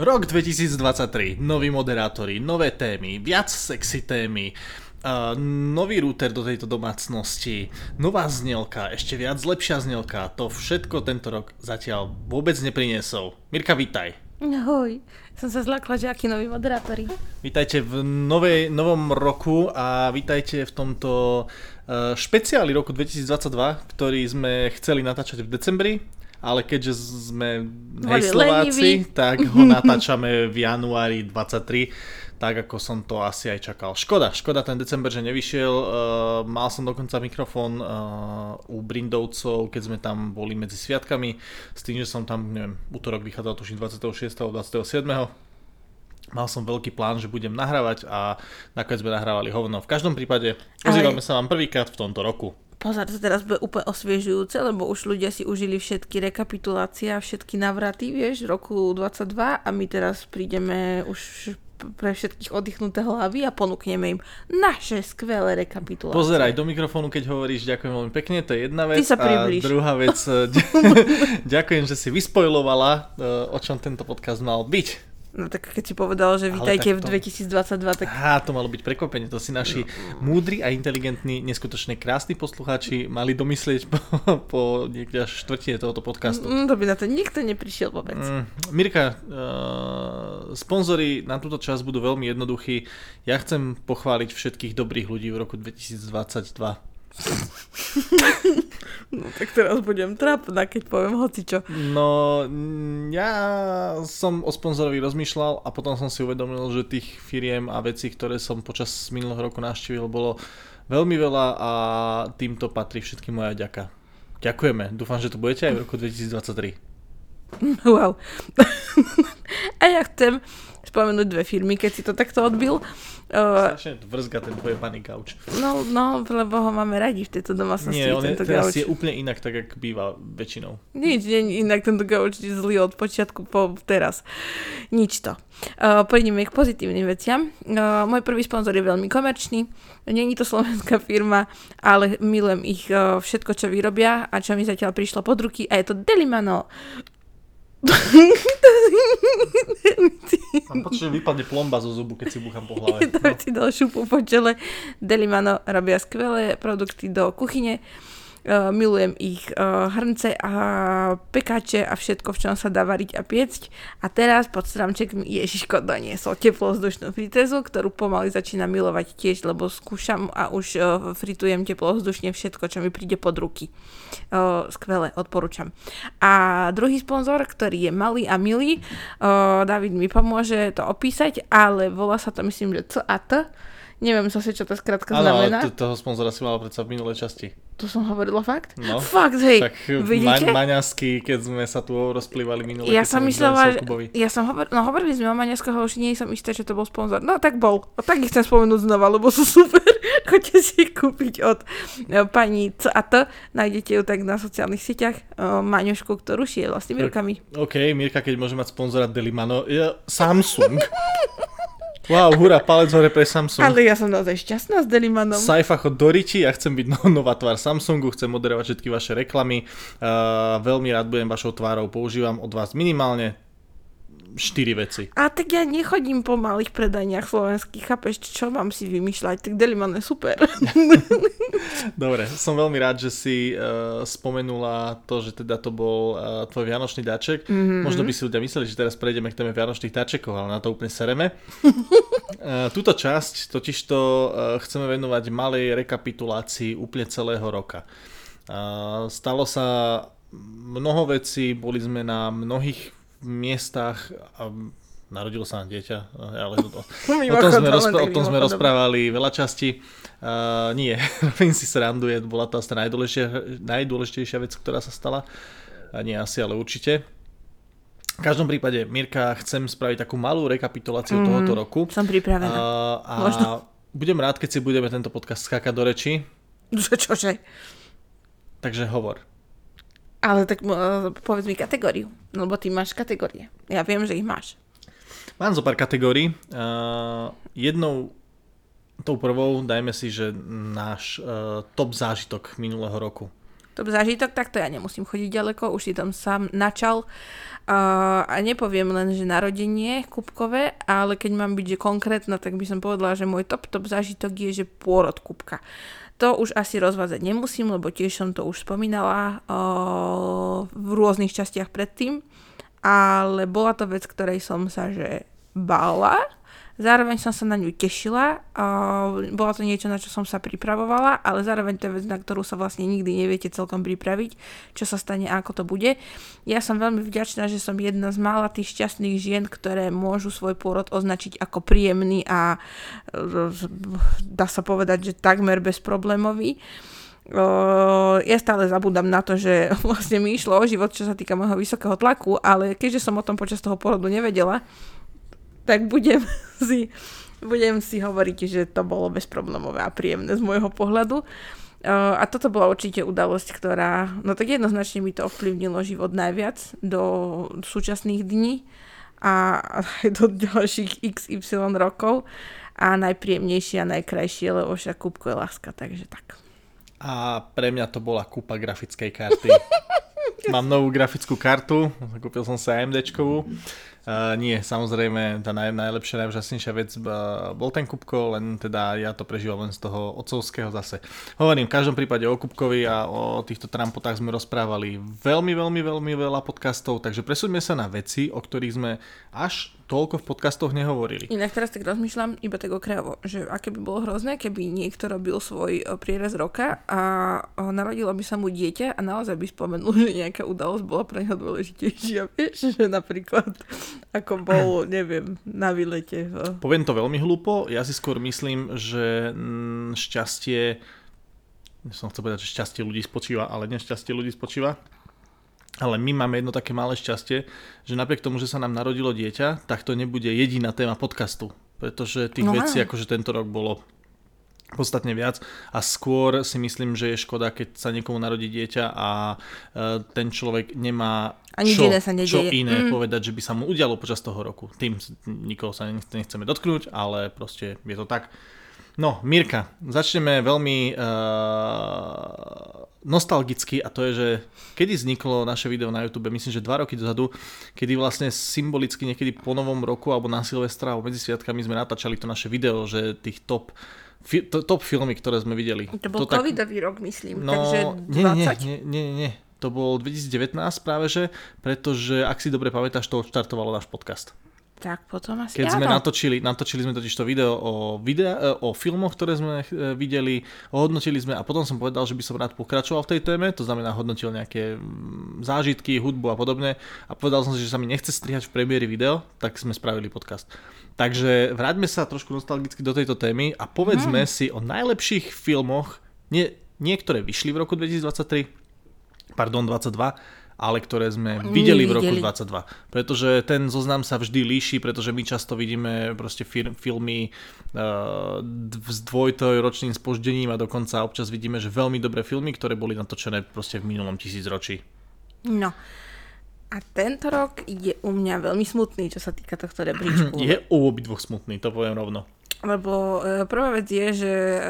Rok 2023, noví moderátori, nové témy, viac sexy témy, uh, nový router do tejto domácnosti, nová znelka, ešte viac lepšia znelka, to všetko tento rok zatiaľ vôbec nepriniesol. Mirka, vítaj. Ahoj, som sa zlakla, že akí noví moderátori. Vítajte v novej, novom roku a vítajte v tomto uh, špeciáli roku 2022, ktorý sme chceli natáčať v decembri, ale keďže sme hej, Slováci, tak ho natáčame v januári 23, tak ako som to asi aj čakal. Škoda, škoda ten december, že nevyšiel. Uh, mal som dokonca mikrofón uh, u Brindovcov, keď sme tam boli medzi sviatkami, s tým, že som tam, neviem, útorok vychádzal tuším 26. 27. Mal som veľký plán, že budem nahrávať a nakoniec sme nahrávali hovno. V každom prípade ozývame sa vám prvýkrát v tomto roku pozor, to teraz bude úplne osviežujúce, lebo už ľudia si užili všetky rekapitulácie a všetky navraty, vieš, roku 22 a my teraz prídeme už pre všetkých oddychnuté hlavy a ponúkneme im naše skvelé rekapitulácie. Pozeraj do mikrofónu, keď hovoríš ďakujem veľmi pekne, to je jedna vec. Ty sa priblíž. A druhá vec, ďakujem, že si vyspojlovala, o čom tento podcast mal byť. No tak keď si povedal, že vítajte v 2022, tak... Á, to malo byť prekvapenie, to si naši no. múdri a inteligentní, neskutočne krásni poslucháči mali domyslieť po, po niekde až štvrtine tohoto podcastu. Mm, to by na to nikto neprišiel vôbec. Mm, Mirka, uh, sponzory na túto časť budú veľmi jednoduchí. Ja chcem pochváliť všetkých dobrých ľudí v roku 2022 no tak teraz budem trapná, keď poviem hocičo. No, ja som o sponzorovi rozmýšľal a potom som si uvedomil, že tých firiem a vecí, ktoré som počas minulého roku navštívil, bolo veľmi veľa a týmto patrí všetky moja ďaka. Ďakujeme. Dúfam, že to budete aj v roku 2023. Wow. a ja chcem spomenúť dve firmy, keď si to takto odbil. Uh, Strašne vrzga ten pojebaný gauč. No, no, lebo ho máme radi v tejto domácnosti. Nie, on je, teraz gauč. je úplne inak, tak ako býva väčšinou. Nič, nie inak tento gauč je zlý od počiatku po teraz. Nič to. Uh, Pojdeme k pozitívnym veciam. Uh, môj prvý sponzor je veľmi komerčný. Není to slovenská firma, ale milujem ich uh, všetko, čo vyrobia a čo mi zatiaľ prišlo pod ruky a je to Delimano. Mám pocit, že vypadne plomba zo zubu, keď si búcham po hlave. No. ti dal šupu po čele. Delimano robia skvelé produkty do kuchyne. Uh, milujem ich uh, hrnce a pekače a všetko, v čom sa dá variť a piecť. A teraz pod stramček mi Ježiško doniesol teplovzdušnú fritézu, ktorú pomaly začína milovať tiež, lebo skúšam a už uh, fritujem teplovzdušne všetko, čo mi príde pod ruky. Skvelé, odporúčam. A druhý sponzor, ktorý je malý a milý, David mi pomôže to opísať, ale volá sa to myslím, že C a T Neviem zase, čo to skrátka znamená. Ale toho sponzora si mala predsa v minulej časti. To som hovorila fakt? No. Fakt, hej. Tak vidíte? Ma- maňasky, keď sme sa tu rozplývali minulé. Ja som myslela, že... Ja som hovor, no hovorili sme o maňaskoch, už nie som istá, že to bol sponzor. No tak bol. A tak ich chcem spomenúť znova, lebo sú super. Choďte si kúpiť od e, pani C a T. Nájdete ju tak na sociálnych sieťach. E, maňošku, ktorú šije vlastnými rukami. OK, Mirka, keď môže mať sponzora Delimano. Samsung. Wow, hurá, palec hore pre Samsung. Ale ja som naozaj šťastná s Delimanom. Saifa chod do Riči, ja chcem byť no, nová tvár Samsungu, chcem moderovať všetky vaše reklamy. Uh, veľmi rád budem vašou tvárou, používam od vás minimálne 4 veci. A tak ja nechodím po malých predaniach slovenských, chápeš, čo mám si vymýšľať, tak Deliman je super. Dobre, som veľmi rád, že si uh, spomenula to, že teda to bol uh, tvoj vianočný dáček. Mm-hmm. Možno by si ľudia mysleli, že teraz prejdeme k téme vianočných dáčekov, ale na to úplne sereme. uh, túto časť totižto uh, chceme venovať malej rekapitulácii úplne celého roka. Uh, stalo sa mnoho vecí, boli sme na mnohých miestach a narodilo sa nám dieťa, ale to, to, o tom sme, rozpr- o tom sme rozprávali veľa časti. Uh, nie, robím si srandu, je, bola to asi najdôležitejšia, najdôležitejšia vec, ktorá sa stala. A nie asi, ale určite. V každom prípade, Mirka, chcem spraviť takú malú rekapituláciu mm, tohoto roku. Som pripravená. Uh, a Možno. budem rád, keď si budeme tento podcast skákať do reči. Čože? Takže hovor. Ale tak uh, povedz mi kategóriu, lebo ty máš kategórie. Ja viem, že ich máš. Mám zo pár kategórií. Uh, jednou, tou prvou, dajme si, že náš uh, top zážitok minulého roku. top zážitok, tak to ja nemusím chodiť ďaleko, už si tam sám načal. Uh, a nepoviem len, že narodenie kubkové, ale keď mám byť že konkrétna, tak by som povedala, že môj top top zážitok je, že pôrod kubka. To už asi rozvázať nemusím, lebo tiež som to už spomínala uh, v rôznych častiach predtým, ale bola to vec, ktorej som sa že bála, Zároveň som sa na ňu tešila, bola to niečo, na čo som sa pripravovala, ale zároveň to je vec, na ktorú sa vlastne nikdy neviete celkom pripraviť, čo sa stane a ako to bude. Ja som veľmi vďačná, že som jedna z mála tých šťastných žien, ktoré môžu svoj pôrod označiť ako príjemný a dá sa povedať, že takmer bezproblémový. ja stále zabúdam na to, že vlastne mi išlo o život, čo sa týka môjho vysokého tlaku, ale keďže som o tom počas toho porodu nevedela, tak budem si, budem si hovoriť, že to bolo bezproblémové a príjemné z môjho pohľadu. A toto bola určite udalosť, ktorá, no tak jednoznačne mi to ovplyvnilo život najviac do súčasných dní a aj do ďalších XY rokov a najpríjemnejšie a najkrajšie, lebo však kúbko je láska, takže tak. A pre mňa to bola kúpa grafickej karty. Mám novú grafickú kartu, kúpil som sa AMDčkovú Nie, samozrejme, tá naj, najlepšia, najúžasnejšia vec uh, bol ten Kupko, len teda ja to prežívam len z toho otcovského zase. Hovorím, v každom prípade o Kupkovi a o týchto trampotách sme rozprávali veľmi, veľmi, veľmi veľa podcastov, takže presúďme sa na veci, o ktorých sme až toľko v podcastoch nehovorili. Inak teraz tak rozmýšľam iba tak okrajovo, že aké by bolo hrozné, keby niekto robil svoj e, prierez roka a e, narodilo by sa mu dieťa a naozaj by spomenul, že nejaká udalosť bola pre neho dôležitejšia. Vieš, že napríklad ako bol, neviem, na výlete. Poviem to veľmi hlúpo, ja si skôr myslím, že mm, šťastie som chcel povedať, že šťastie ľudí spočíva, ale nešťastie ľudí spočíva ale my máme jedno také malé šťastie, že napriek tomu, že sa nám narodilo dieťa, tak to nebude jediná téma podcastu. Pretože tých no, vecí, akože tento rok bolo podstatne viac a skôr si myslím, že je škoda, keď sa niekomu narodí dieťa a e, ten človek nemá Ani čo, iné, sa čo iné mm. povedať, že by sa mu udialo počas toho roku. Tým nikoho sa nechceme dotknúť, ale proste je to tak. No, Mirka, začneme veľmi uh, nostalgicky a to je, že kedy vzniklo naše video na YouTube, myslím, že dva roky dozadu, kedy vlastne symbolicky niekedy po novom roku alebo na Silvestra alebo medzi sviatkami sme natáčali to naše video, že tých top fi, to, top filmy, ktoré sme videli. To bol to covidový tak... rok, myslím, no, takže 20. Nie, nie, nie, nie. To bol 2019 práve, že, pretože ak si dobre pamätáš, to odštartovalo náš podcast. Tak potom asi Keď sme natočili, natočili sme totiž to video o, videa, e, o filmoch, ktoré sme e, videli, ohodnotili sme a potom som povedal, že by som rád pokračoval v tej téme, to znamená hodnotil nejaké zážitky, hudbu a podobne a povedal som si, že sa mi nechce strihať v premiéry video, tak sme spravili podcast. Takže vráťme sa trošku nostalgicky do tejto témy a povedzme hmm. si o najlepších filmoch, nie, niektoré vyšli v roku 2023, pardon, 22, ale ktoré sme videli v roku 22. Pretože ten zoznam sa vždy líši, pretože my často vidíme proste fir- filmy uh, s dvojtrojročným spoždením a dokonca občas vidíme, že veľmi dobré filmy, ktoré boli natočené proste v minulom tisícročí. No. A tento rok je u mňa veľmi smutný, čo sa týka tohto rebríčku. Je u obidvoch smutný, to poviem rovno. Lebo e, prvá vec je, že e,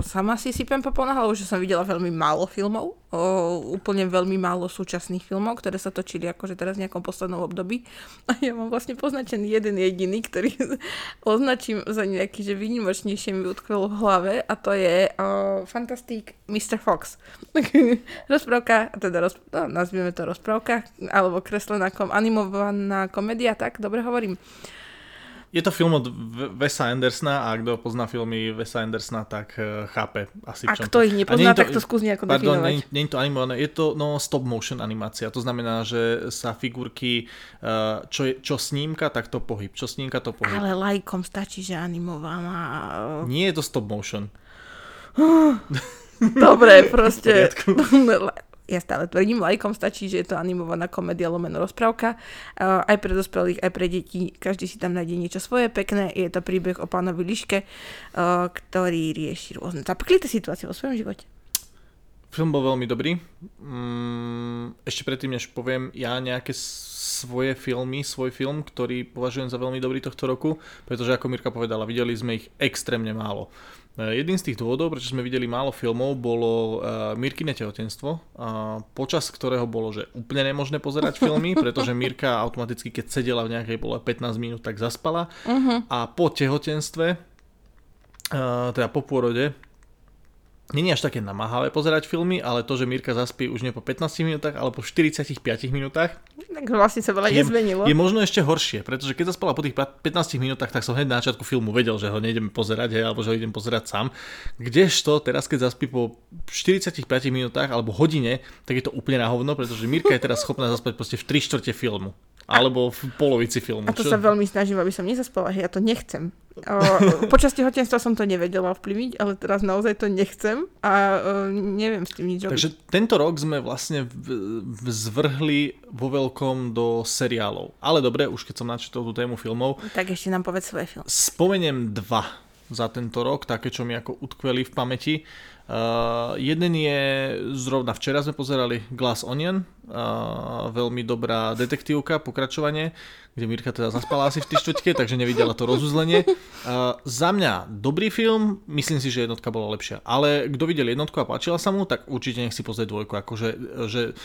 sama si sypem popol hlavu, že som videla veľmi málo filmov, o, úplne veľmi málo súčasných filmov, ktoré sa točili akože teraz v nejakom poslednom období. A ja mám vlastne poznačený jeden jediný, ktorý označím za nejaký, že výnimočnejšie mi utkvel v hlave a to je o, Fantastic Mr. Fox. rozprávka, teda roz, no, nazvieme to rozprávka, alebo kreslená kom, animovaná komédia, tak dobre hovorím. Je to film od Wesa Andersona a kto pozná filmy Wesa Andersona, tak uh, chápe asi A kto ich nepozná, to, tak to skús nejako pardon, definovať. Nie, nie je to animované, je to no, stop motion animácia. To znamená, že sa figurky, uh, čo, je, čo snímka, tak to pohyb. Čo snímka, to pohyb. Ale lajkom stačí, že animovaná. Nie je to stop motion. Dobre, proste ja stále tvrdím, lajkom stačí, že je to animovaná komédia lomeno rozprávka. Aj pre dospelých, aj pre deti. Každý si tam nájde niečo svoje pekné. Je to príbeh o pánovi Liške, ktorý rieši rôzne zapeklité situácie vo svojom živote. Film bol veľmi dobrý. Mm, ešte predtým, než poviem ja nejaké svoje filmy, svoj film, ktorý považujem za veľmi dobrý tohto roku, pretože ako Mirka povedala, videli sme ich extrémne málo. Jedným z tých dôvodov, prečo sme videli málo filmov, bolo uh, Mirkine tehotenstvo, uh, počas ktorého bolo, že úplne nemožné pozerať filmy, pretože Mirka automaticky, keď sedela v nejakej pole 15 minút, tak zaspala. Uh-huh. A po tehotenstve, uh, teda po pôrode, Není až také namáhavé pozerať filmy, ale to, že Mirka zaspí už nie po 15 minútach, ale po 45 minútach. Tak vlastne sa veľa je, nezmenilo. Je možno ešte horšie, pretože keď zaspala po tých 15 minútach, tak som hneď na začiatku filmu vedel, že ho nejdem pozerať, hej, alebo že ho idem pozerať sám. Kdežto teraz, keď zaspí po 45 minútach alebo hodine, tak je to úplne na hovno, pretože Mirka je teraz schopná zaspať proste v 3 čtvrte filmu. Alebo v polovici filmu. A to čo? sa veľmi snažím, aby som nezaspala, ja to nechcem. Počas tehotenstva som to nevedela vplyvniť, ale teraz naozaj to nechcem a o, neviem s tým nič robiť. Takže tento rok sme vlastne zvrhli vo veľkom do seriálov. Ale dobre, už keď som načítal tú tému filmov. Tak ešte nám povedz svoje filmy. Spomeniem dva za tento rok, také, čo mi ako utkveli v pamäti. Uh, jeden je, zrovna včera sme pozerali Glass Onion, uh, veľmi dobrá detektívka, pokračovanie, kde Mirka teda zaspala asi v týštvrťke, takže nevidela to rozuzlenie. Uh, za mňa dobrý film, myslím si, že jednotka bola lepšia. Ale kto videl jednotku a páčila sa mu, tak určite nech si pozrie dvojku. Akože, že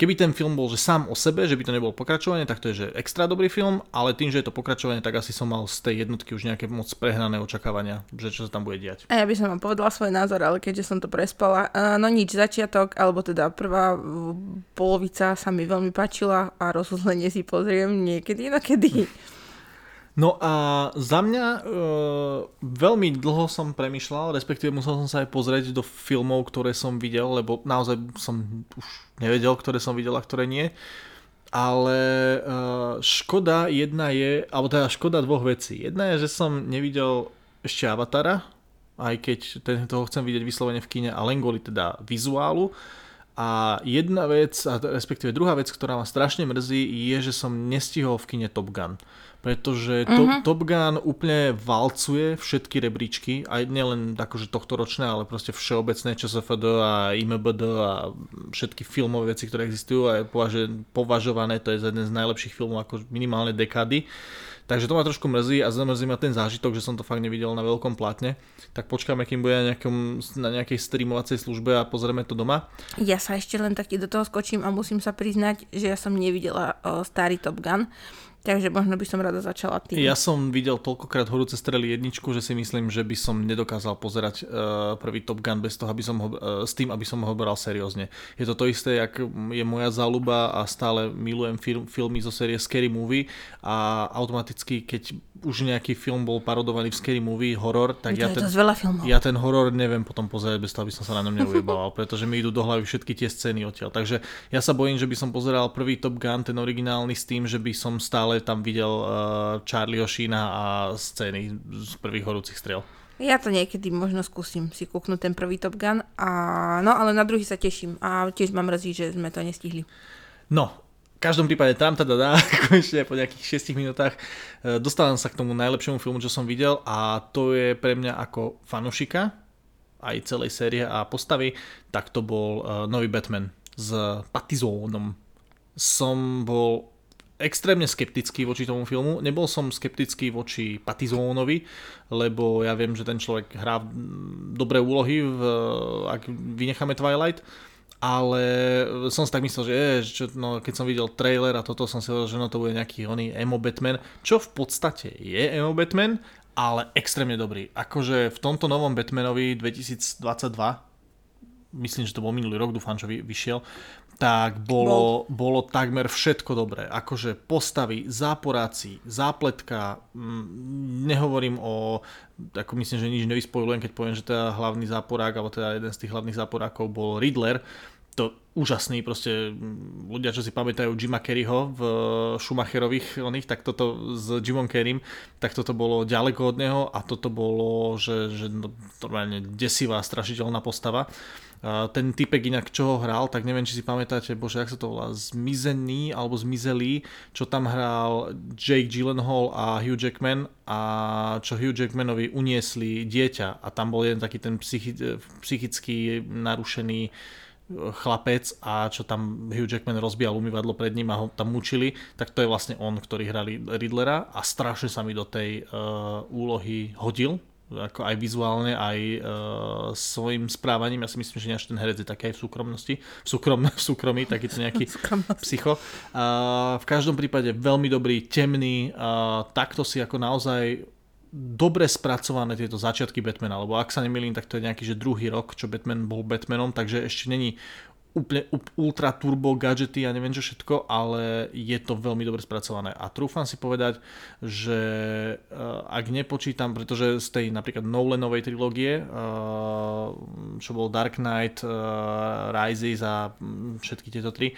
Keby ten film bol že sám o sebe, že by to nebolo pokračovanie, tak to je že extra dobrý film, ale tým, že je to pokračovanie, tak asi som mal z tej jednotky už nejaké moc prehnané očakávania, že čo sa tam bude diať. A ja by som vám povedala svoj názor, ale keďže som to prespala, no nič, začiatok, alebo teda prvá polovica sa mi veľmi páčila a rozhodlenie si pozriem niekedy, kedy. No a za mňa e, veľmi dlho som premyšľal, respektíve musel som sa aj pozrieť do filmov, ktoré som videl, lebo naozaj som už nevedel, ktoré som videl a ktoré nie. Ale e, škoda jedna je, alebo teda škoda dvoch vecí. Jedna je, že som nevidel ešte Avatara, aj keď ten, toho chcem vidieť vyslovene v kine, a len kvôli teda vizuálu. A jedna vec, a respektíve druhá vec, ktorá ma strašne mrzí, je, že som nestihol v kine Top Gun pretože to, uh-huh. Top Gun úplne valcuje všetky rebríčky, aj nielen akože tohto ročné, ale proste všeobecné ČSFD a IMBD a všetky filmové veci, ktoré existujú a je považované, to je jeden z najlepších filmov ako minimálne dekády. Takže to ma trošku mrzí a zamrzí ma ten zážitok, že som to fakt nevidel na veľkom plátne. Tak počkáme, kým bude na, nejakom, na nejakej streamovacej službe a pozrieme to doma. Ja sa ešte len taky do toho skočím a musím sa priznať, že ja som nevidela o, starý Top Gun. Takže možno by som rada začala tým. Ja som videl toľkokrát horúce strely jedničku, že si myslím, že by som nedokázal pozerať uh, prvý Top Gun bez toho, aby som ho, uh, s tým, aby som ho bral seriózne. Je to to isté, jak je moja záľuba a stále milujem film, filmy zo série Scary Movie a automaticky, keď už nejaký film bol parodovaný v Scary Movie, horor, tak to ja, ten, ja ten horor neviem potom pozerať bez toho, aby som sa na ňom neujebal, pretože mi idú do hlavy všetky tie scény odtiaľ. Takže ja sa bojím, že by som pozeral prvý Top Gun, ten originálny s tým, že by som stále ale tam videl uh, Charlieho Sheena a scény z prvých horúcich strel. Ja to niekedy možno skúsim si kúknúť ten prvý Top Gun, a, no ale na druhý sa teším a tiež mám mrzí, že sme to nestihli. No, v každom prípade tam teda dá, konečne po nejakých 6 minútach e, dostávam sa k tomu najlepšiemu filmu, čo som videl a to je pre mňa ako fanušika aj celej série a postavy, tak to bol uh, nový Batman s Patizónom. Som bol extrémne skeptický voči tomu filmu. Nebol som skeptický voči Patizónovi, lebo ja viem, že ten človek hrá dobré úlohy, v, ak vynecháme Twilight, ale som si tak myslel, že je, čo, no, keď som videl trailer a toto som si hovoril, že no to bude nejaký oný emo Batman, čo v podstate je emo Batman, ale extrémne dobrý. Akože v tomto novom Batmanovi 2022 myslím, že to bol minulý rok, dúfam, že vyšiel, tak bolo, bolo takmer všetko dobré. Akože postavy, záporáci, zápletka, mm, nehovorím o, ako myslím, že nič nevyspojujem, keď poviem, že teda hlavný záporák, alebo teda jeden z tých hlavných záporákov bol Riddler, to úžasný, proste mm, ľudia, čo si pamätajú Jima Kerryho v Schumacherových oných, tak toto s Jimom Kerrym, tak toto bolo ďaleko od neho a toto bolo, že, že no, normálne desivá, strašiteľná postava ten typek inak, čo ho hral, tak neviem, či si pamätáte, bože, jak sa to volá, Zmizený alebo Zmizelý, čo tam hral Jake Gyllenhaal a Hugh Jackman a čo Hugh Jackmanovi uniesli dieťa. A tam bol jeden taký ten psychi- psychicky narušený e, chlapec a čo tam Hugh Jackman rozbíjal umývadlo pred ním a ho tam mučili, tak to je vlastne on, ktorý hrali Riddlera a strašne sa mi do tej uh, úlohy hodil ako aj vizuálne, aj uh, svojim správaním. Ja si myslím, že až ten herec je taký aj v súkromnosti, v, súkrom, v súkromí, takýto nejaký psycho. Uh, v každom prípade veľmi dobrý, temný, uh, takto si ako naozaj dobre spracované tieto začiatky Batmana, lebo ak sa nemýlim, tak to je nejaký že druhý rok, čo Batman bol Batmanom, takže ešte není úplne ultra turbo gadgety a neviem čo všetko, ale je to veľmi dobre spracované. A trúfam si povedať, že uh, ak nepočítam, pretože z tej napríklad Nolanovej trilógie, uh, čo bol Dark Knight, uh, Rises a mm, všetky tieto tri,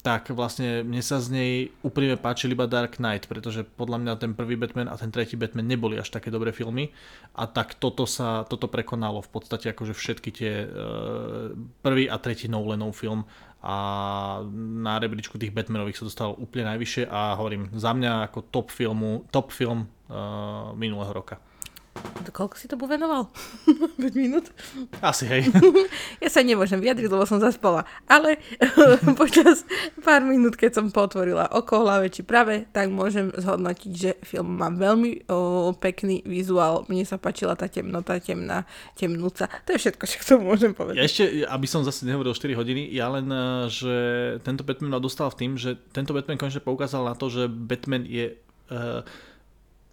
tak vlastne mne sa z nej úprimne páčil iba Dark Knight, pretože podľa mňa ten prvý Batman a ten tretí Batman neboli až také dobré filmy a tak toto sa, toto prekonalo v podstate akože všetky tie uh, prvý a tretí Nolanov film a na rebríčku tých Batmanových sa dostal úplne najvyššie a hovorím, za mňa ako top filmu, top film uh, minulého roka. Koľko si to venoval? 5 minút? Asi, hej. ja sa nemôžem vyjadriť, lebo som zaspala. Ale počas pár minút, keď som potvorila oko, hlave či prave, tak môžem zhodnotiť, že film má veľmi o, pekný vizuál. Mne sa páčila tá temnota, temná, temnúca. To je všetko, čo k tomu môžem povedať. Ja ešte, aby som zase nehovoril 4 hodiny, ja len, eh, že tento Batman ma dostal v tým, že tento Batman konečne poukázal na to, že Batman je uh,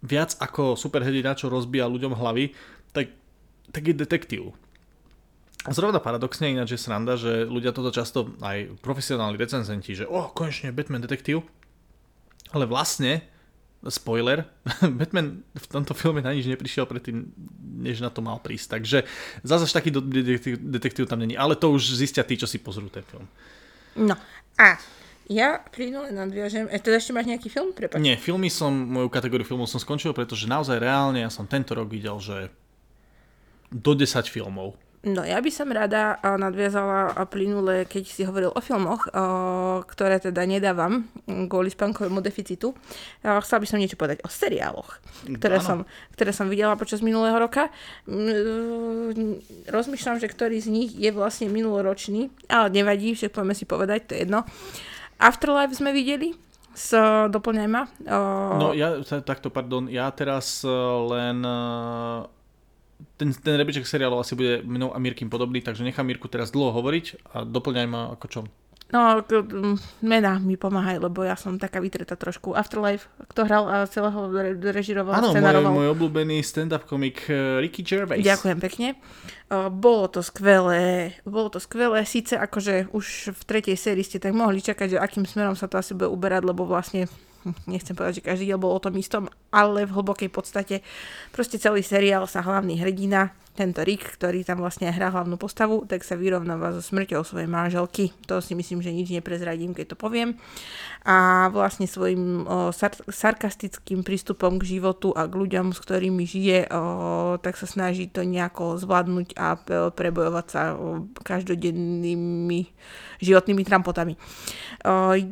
viac ako superhrdina, čo rozbíja ľuďom hlavy, tak, tak je detektív. Zrovna paradoxne ináč je sranda, že ľudia toto často, aj profesionálni recenzenti, že oh, konečne Batman detektív, ale vlastne, spoiler, Batman v tomto filme na nič neprišiel predtým, než na to mal prísť. Takže zase taký detektív, detektív tam není, ale to už zistia tí, čo si pozrú ten film. No a ja plynule nadviažem. E, teda ešte máš nejaký film? Prepač. Nie, filmy som, moju kategóriu filmov som skončil, pretože naozaj reálne ja som tento rok videl, že do 10 filmov. No ja by som rada nadviazala plynule, keď si hovoril o filmoch, ktoré teda nedávam kvôli spánkovému deficitu. Chcela by som niečo povedať o seriáloch, ktoré, som, ktoré som videla počas minulého roka. Rozmýšľam, že ktorý z nich je vlastne minuloročný, ale nevadí, však poďme si povedať, to je jedno. Afterlife sme videli, s doplňaj ma. No ja, takto, pardon, ja teraz e, len ten, ten rebríček seriálov asi bude mnou a Mirkým podobný, takže nechám Mirku teraz dlho hovoriť a doplňaj ma ako čo. No, mená mi pomáhajú, lebo ja som taká vytretá trošku. Afterlife, kto hral a celého režiroval, Áno, môj, môj obľúbený stand-up komik eh, Ricky Gervais. Ďakujem pekne. Bolo to skvelé, bolo to skvelé, síce akože už v tretej sérii ste tak mohli čakať, že akým smerom sa to asi bude uberať, lebo vlastne nechcem povedať, že každý diel bol o tom istom, ale v hlbokej podstate proste celý seriál sa hlavný hrdina, tento Rick, ktorý tam vlastne hrá hlavnú postavu, tak sa vyrovnáva so smrťou svojej manželky. To si myslím, že nič neprezradím, keď to poviem. A vlastne svojim o, sar- sarkastickým prístupom k životu a k ľuďom, s ktorými žije, o, tak sa snaží to nejako zvládnuť a prebojovať sa o, každodennými životnými trampotami.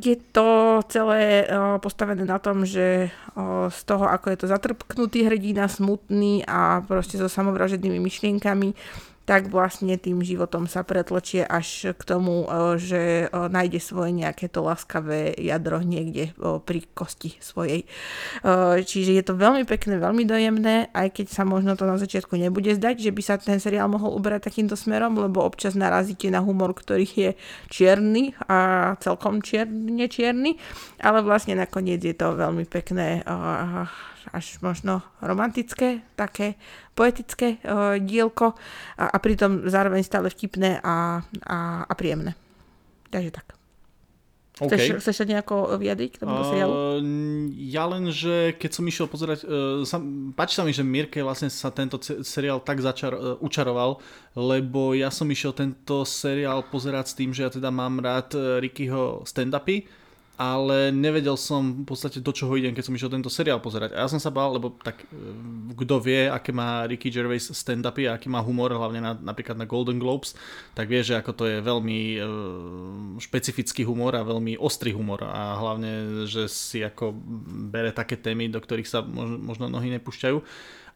Je to celé postavené na tom, že z toho, ako je to zatrpknutý hrdina, smutný a proste so samovražednými myšlienkami, tak vlastne tým životom sa pretločie až k tomu, e, že e, nájde svoje nejaké to láskavé jadro niekde e, pri kosti svojej. Čiže je to veľmi pekné, veľmi dojemné, aj keď sa možno to na začiatku nebude zdať, že by sa ten seriál mohol uberať takýmto smerom, lebo občas narazíte na humor, ktorý je čierny a celkom čierne čierny, ale vlastne nakoniec je to veľmi pekné až možno romantické, také poetické uh, dielko a, a pritom zároveň stále vtipné a, a, a príjemné. Takže tak. Okay. Chceš, chceš sa nejako vyjadriť k seriálu? Uh, ja len, že keď som išiel pozerať, uh, sa, páči sa mi, že Mirke vlastne sa tento seriál tak začar, uh, učaroval, lebo ja som išiel tento seriál pozerať s tým, že ja teda mám rád Rickyho stand-upy ale nevedel som v podstate do čoho idem, keď som išiel tento seriál pozerať. A ja som sa bál, lebo tak e, kto vie, aké má Ricky Gervais stand-upy a aký má humor, hlavne na, napríklad na Golden Globes, tak vie, že ako to je veľmi e, špecifický humor a veľmi ostrý humor a hlavne, že si ako bere také témy, do ktorých sa možno, možno nohy nepúšťajú.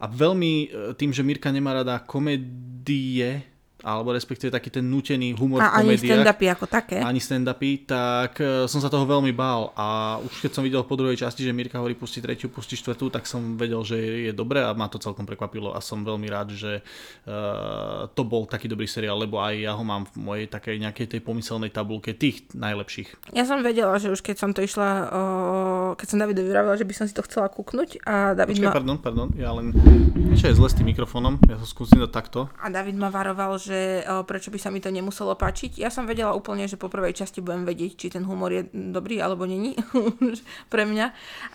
A veľmi e, tým, že Mirka nemá rada komédie, alebo respektíve taký ten nutený humor a v ani komédiách. stand-upy ako také. Ani stand-upy, tak e, som sa toho veľmi bál a už keď som videl po druhej časti, že Mirka hovorí pustiť tretiu, pustiť štvrtú, tak som vedel, že je dobré a ma to celkom prekvapilo a som veľmi rád, že uh, to bol taký dobrý seriál, lebo aj ja ho mám v mojej takej nejakej tej pomyselnej tabulke tých najlepších. Ja som vedela, že už keď som to išla, o, keď som Davidovi vravila, že by som si to chcela kúknuť a David Počkaj, ma... pardon, pardon, ja len... Niečo je zle s tým mikrofónom, ja to skúsim dať takto. A David ma varoval, že o, prečo by sa mi to nemuselo páčiť. Ja som vedela úplne, že po prvej časti budem vedieť, či ten humor je dobrý alebo není pre mňa.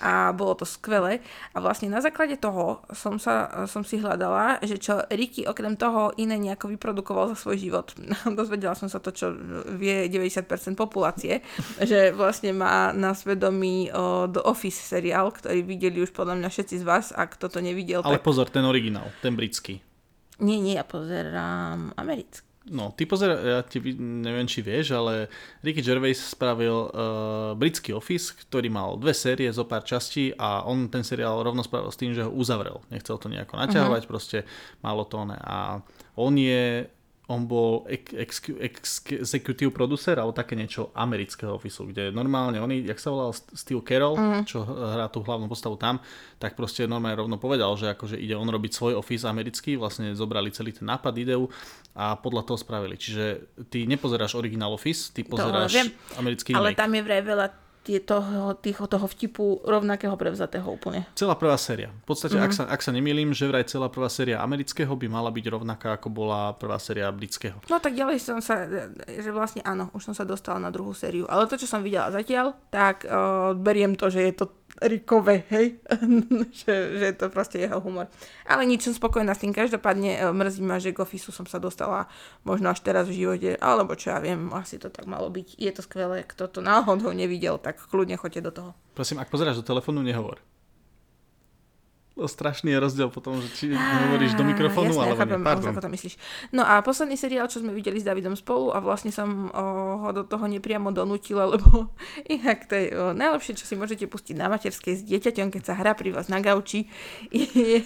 A bolo to skvelé. A vlastne na základe toho som, sa, som si hľadala, že čo Ricky okrem toho iné nejako vyprodukoval za svoj život. Dozvedela som sa to, čo vie 90% populácie, že vlastne má na svedomí o, The Office seriál, ktorý videli už podľa mňa všetci z vás. Ak toto nevidel, Ale tak... pozor, ten originál, ten britský. Nie, nie, ja pozerám americký. No, ty pozera, ja ti neviem, či vieš, ale Ricky Gervais spravil uh, britský Office, ktorý mal dve série zo pár častí a on ten seriál rovno spravil s tým, že ho uzavrel. Nechcel to nejako naťahovať, uh-huh. proste malo to ne. A on je on bol ex, ex, ex, executive producer alebo také niečo amerického ofisu, kde normálne oni, jak sa volal Steve Carroll, mm. čo hrá tú hlavnú postavu tam, tak proste normálne rovno povedal, že akože ide on robiť svoj office americký, vlastne zobrali celý ten nápad, ideu a podľa toho spravili. Čiže ty nepozeráš originál office, ty pozeráš viem, americký Ale remake. tam je vraj veľa tie toho, tých, toho vtipu rovnakého prevzatého úplne. Celá prvá séria. V podstate, Mhm. mm. ak, sa, ak sa nemýlim, že vraj celá prvá séria amerického by mala byť rovnaká, ako bola prvá séria britského. No tak ďalej som sa, že vlastne áno, už som sa dostala na druhú sériu. Ale to, čo som videla zatiaľ, tak uh, beriem to, že je to Rikové, hej? že, že to proste jeho humor. Ale nič, som spokojná s tým. Každopádne uh, mrzí ma, že k Officeu som sa dostala možno až teraz v živote, alebo čo ja viem, asi to tak malo byť. Je to skvelé, kto to náhodou nevidel, tak kľudne choďte do toho. Prosím, ak pozeráš do telefónu, nehovor. Strašný je rozdiel potom, že či hovoríš do mikrofónu, Jasne, alebo chápem, nie. Pardon. ako to myslíš. No a posledný seriál, čo sme videli s Davidom spolu a vlastne som o, ho do toho nepriamo donútila, lebo inak to je o, najlepšie, čo si môžete pustiť na materskej s dieťaťom, keď sa hrá pri vás na gauči, je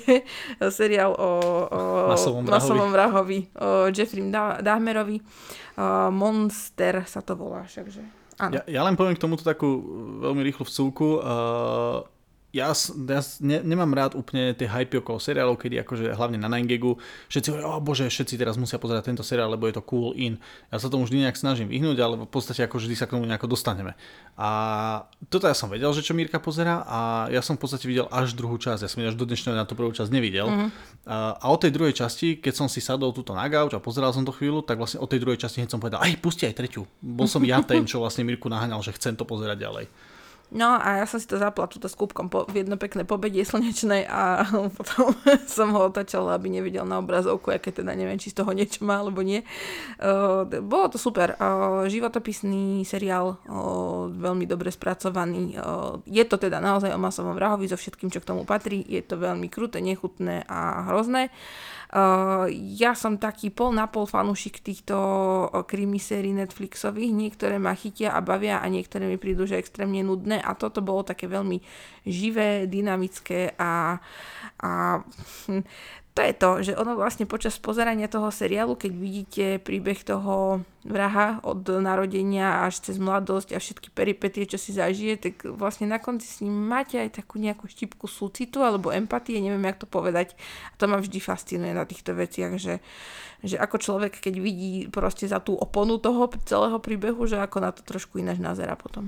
seriál o, o Masovom vrahovi. masovom vrahovi, o Jeffrey Da- Dahmerovi. O, Monster sa to volá, všakže. Áno. Ja, ja len poviem k tomuto takú veľmi rýchlu vcúku. Uh, ja, ja ne, nemám rád úplne tie hype okolo seriálov, kedy akože hlavne na 9gagu všetci hovoria, oh bože, všetci teraz musia pozerať tento seriál, lebo je to cool in. Ja sa tomu vždy nejak snažím vyhnúť, ale v podstate ako vždy sa k tomu nejako dostaneme. A toto ja som vedel, že čo Mirka pozera a ja som v podstate videl až druhú časť. Ja som až do dnešného na tú prvú časť nevidel. Mm-hmm. A, a od tej druhej časti, keď som si sadol túto na gauč a pozeral som to chvíľu, tak vlastne od tej druhej časti hneď som povedal, aj pusti aj tretiu. Bol som ja ten, čo vlastne Mirku naháňal, že chcem to pozerať ďalej. No a ja som si to zapla túto s kúbkom po, v jedno pekné pobedie slnečnej a potom som ho otačala, aby nevidel na obrazovku, aké teda neviem, či z toho niečo má alebo nie. Uh, bolo to super. Uh, životopisný seriál, uh, veľmi dobre spracovaný. Uh, je to teda naozaj o masovom vrahovi so všetkým, čo k tomu patrí. Je to veľmi kruté, nechutné a hrozné. Uh, ja som taký pol na pol fanúšik týchto uh, krimi sérií Netflixových. Niektoré ma chytia a bavia a niektoré mi prídu, že extrémne nudné a toto bolo také veľmi živé, dynamické a, a to je to, že ono vlastne počas pozerania toho seriálu, keď vidíte príbeh toho vraha od narodenia až cez mladosť a všetky peripetie, čo si zažije, tak vlastne na konci s ním máte aj takú nejakú štipku súcitu alebo empatie, neviem, jak to povedať. A to ma vždy fascinuje na týchto veciach, že, že ako človek, keď vidí proste za tú oponu toho celého príbehu, že ako na to trošku ináč nazera potom.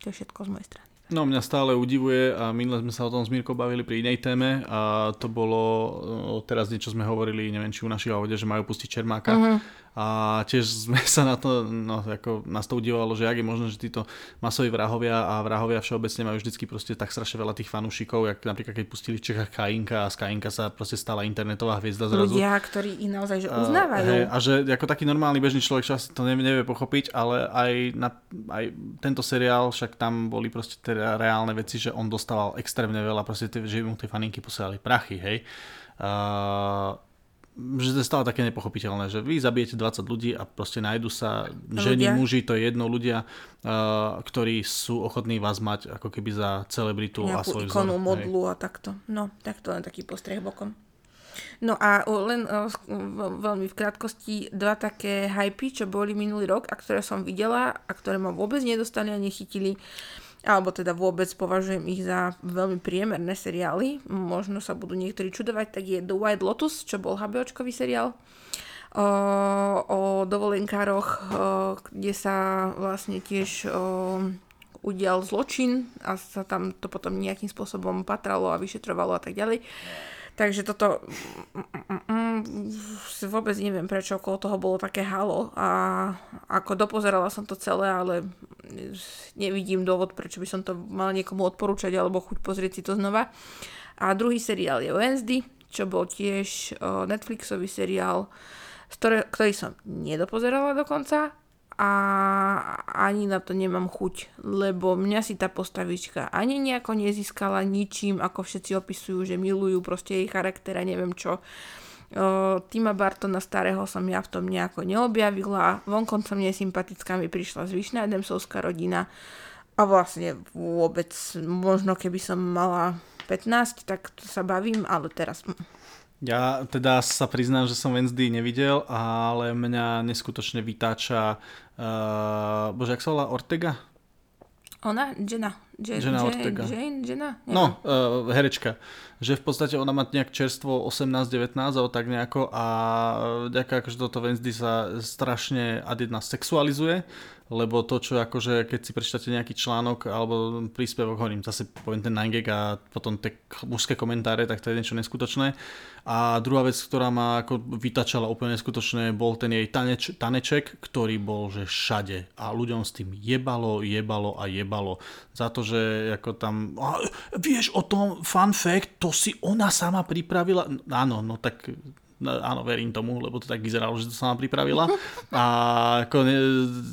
To je všetko z mojej strany. No mňa stále udivuje a minule sme sa o tom s Mirkou bavili pri inej téme a to bolo, teraz niečo sme hovorili, neviem či u našich ahode, že majú pustiť Čermáka uh-huh. A tiež sme sa na to, no ako nás to udivovalo, že ak je možné, že títo masoví vrahovia a vrahovia všeobecne majú vždycky proste tak strašne veľa tých fanúšikov, jak napríklad keď pustili v Čechách Kajinka a z Kajinka sa proste stala internetová hviezda zrazu. Ľudia, ktorí ich naozaj že uznávajú. Hej, a že ako taký normálny bežný človek čo asi to nevie, nevie pochopiť, ale aj, na, aj tento seriál, však tam boli proste teda reálne veci, že on dostával extrémne veľa, proste tie, že mu tie faninky posielali prachy, hej. Uh, že to je stále také nepochopiteľné, že vy zabijete 20 ľudí a proste nájdu sa ženy, Ľudia. muži, to je jedno, ľudia, uh, ktorí sú ochotní vás mať ako keby za celebritu a svoj ikonu, vzor. hej. modlu a takto. No, tak to len taký postreh bokom. No a len veľmi v krátkosti dva také hypy, čo boli minulý rok a ktoré som videla a ktoré ma vôbec nedostali a nechytili alebo teda vôbec považujem ich za veľmi priemerné seriály. Možno sa budú niektorí čudovať, tak je The White Lotus, čo bol HBOčkový seriál o, o dovolenkároch, o, kde sa vlastne tiež o, udial zločin a sa tam to potom nejakým spôsobom patralo a vyšetrovalo a tak ďalej. Takže toto mm, mm, mm, vôbec neviem, prečo okolo toho bolo také halo a ako dopozerala som to celé, ale nevidím dôvod, prečo by som to mala niekomu odporúčať alebo chuť pozrieť si to znova. A druhý seriál je Wednesday, čo bol tiež Netflixový seriál, ktorý som nedopozerala dokonca, a ani na to nemám chuť, lebo mňa si tá postavička ani nejako nezískala ničím, ako všetci opisujú, že milujú proste jej charakter a neviem čo. Tima Bartona starého som ja v tom nejako neobjavila, vonkoncom nesympatická mi prišla zvyšná Edemsovská rodina a vlastne vôbec, možno keby som mala 15, tak to sa bavím, ale teraz ja teda sa priznám, že som Wednesday nevidel, ale mňa neskutočne vytáča, uh, bože, jak sa volá, Ortega? Ona? Jenna. Je, Jenna Ortega. Jane? Jenna? Neviem. No, uh, herečka. Že v podstate ona má nejak čerstvo 18-19 alebo tak nejako a ďaká akože toto Wednesday sa strašne ad jedna sexualizuje lebo to, čo akože, keď si prečítate nejaký článok alebo príspevok, hovorím, zase poviem ten 9 a potom tie mužské komentáre, tak to je niečo neskutočné. A druhá vec, ktorá ma ako vytačala úplne neskutočne, bol ten jej taneč, taneček, ktorý bol že všade a ľuďom s tým jebalo, jebalo a jebalo. Za to, že ako tam, vieš o tom, fun fact, to si ona sama pripravila. Áno, no tak áno, verím tomu, lebo to tak vyzeralo, že to sama pripravila. A ako, ne,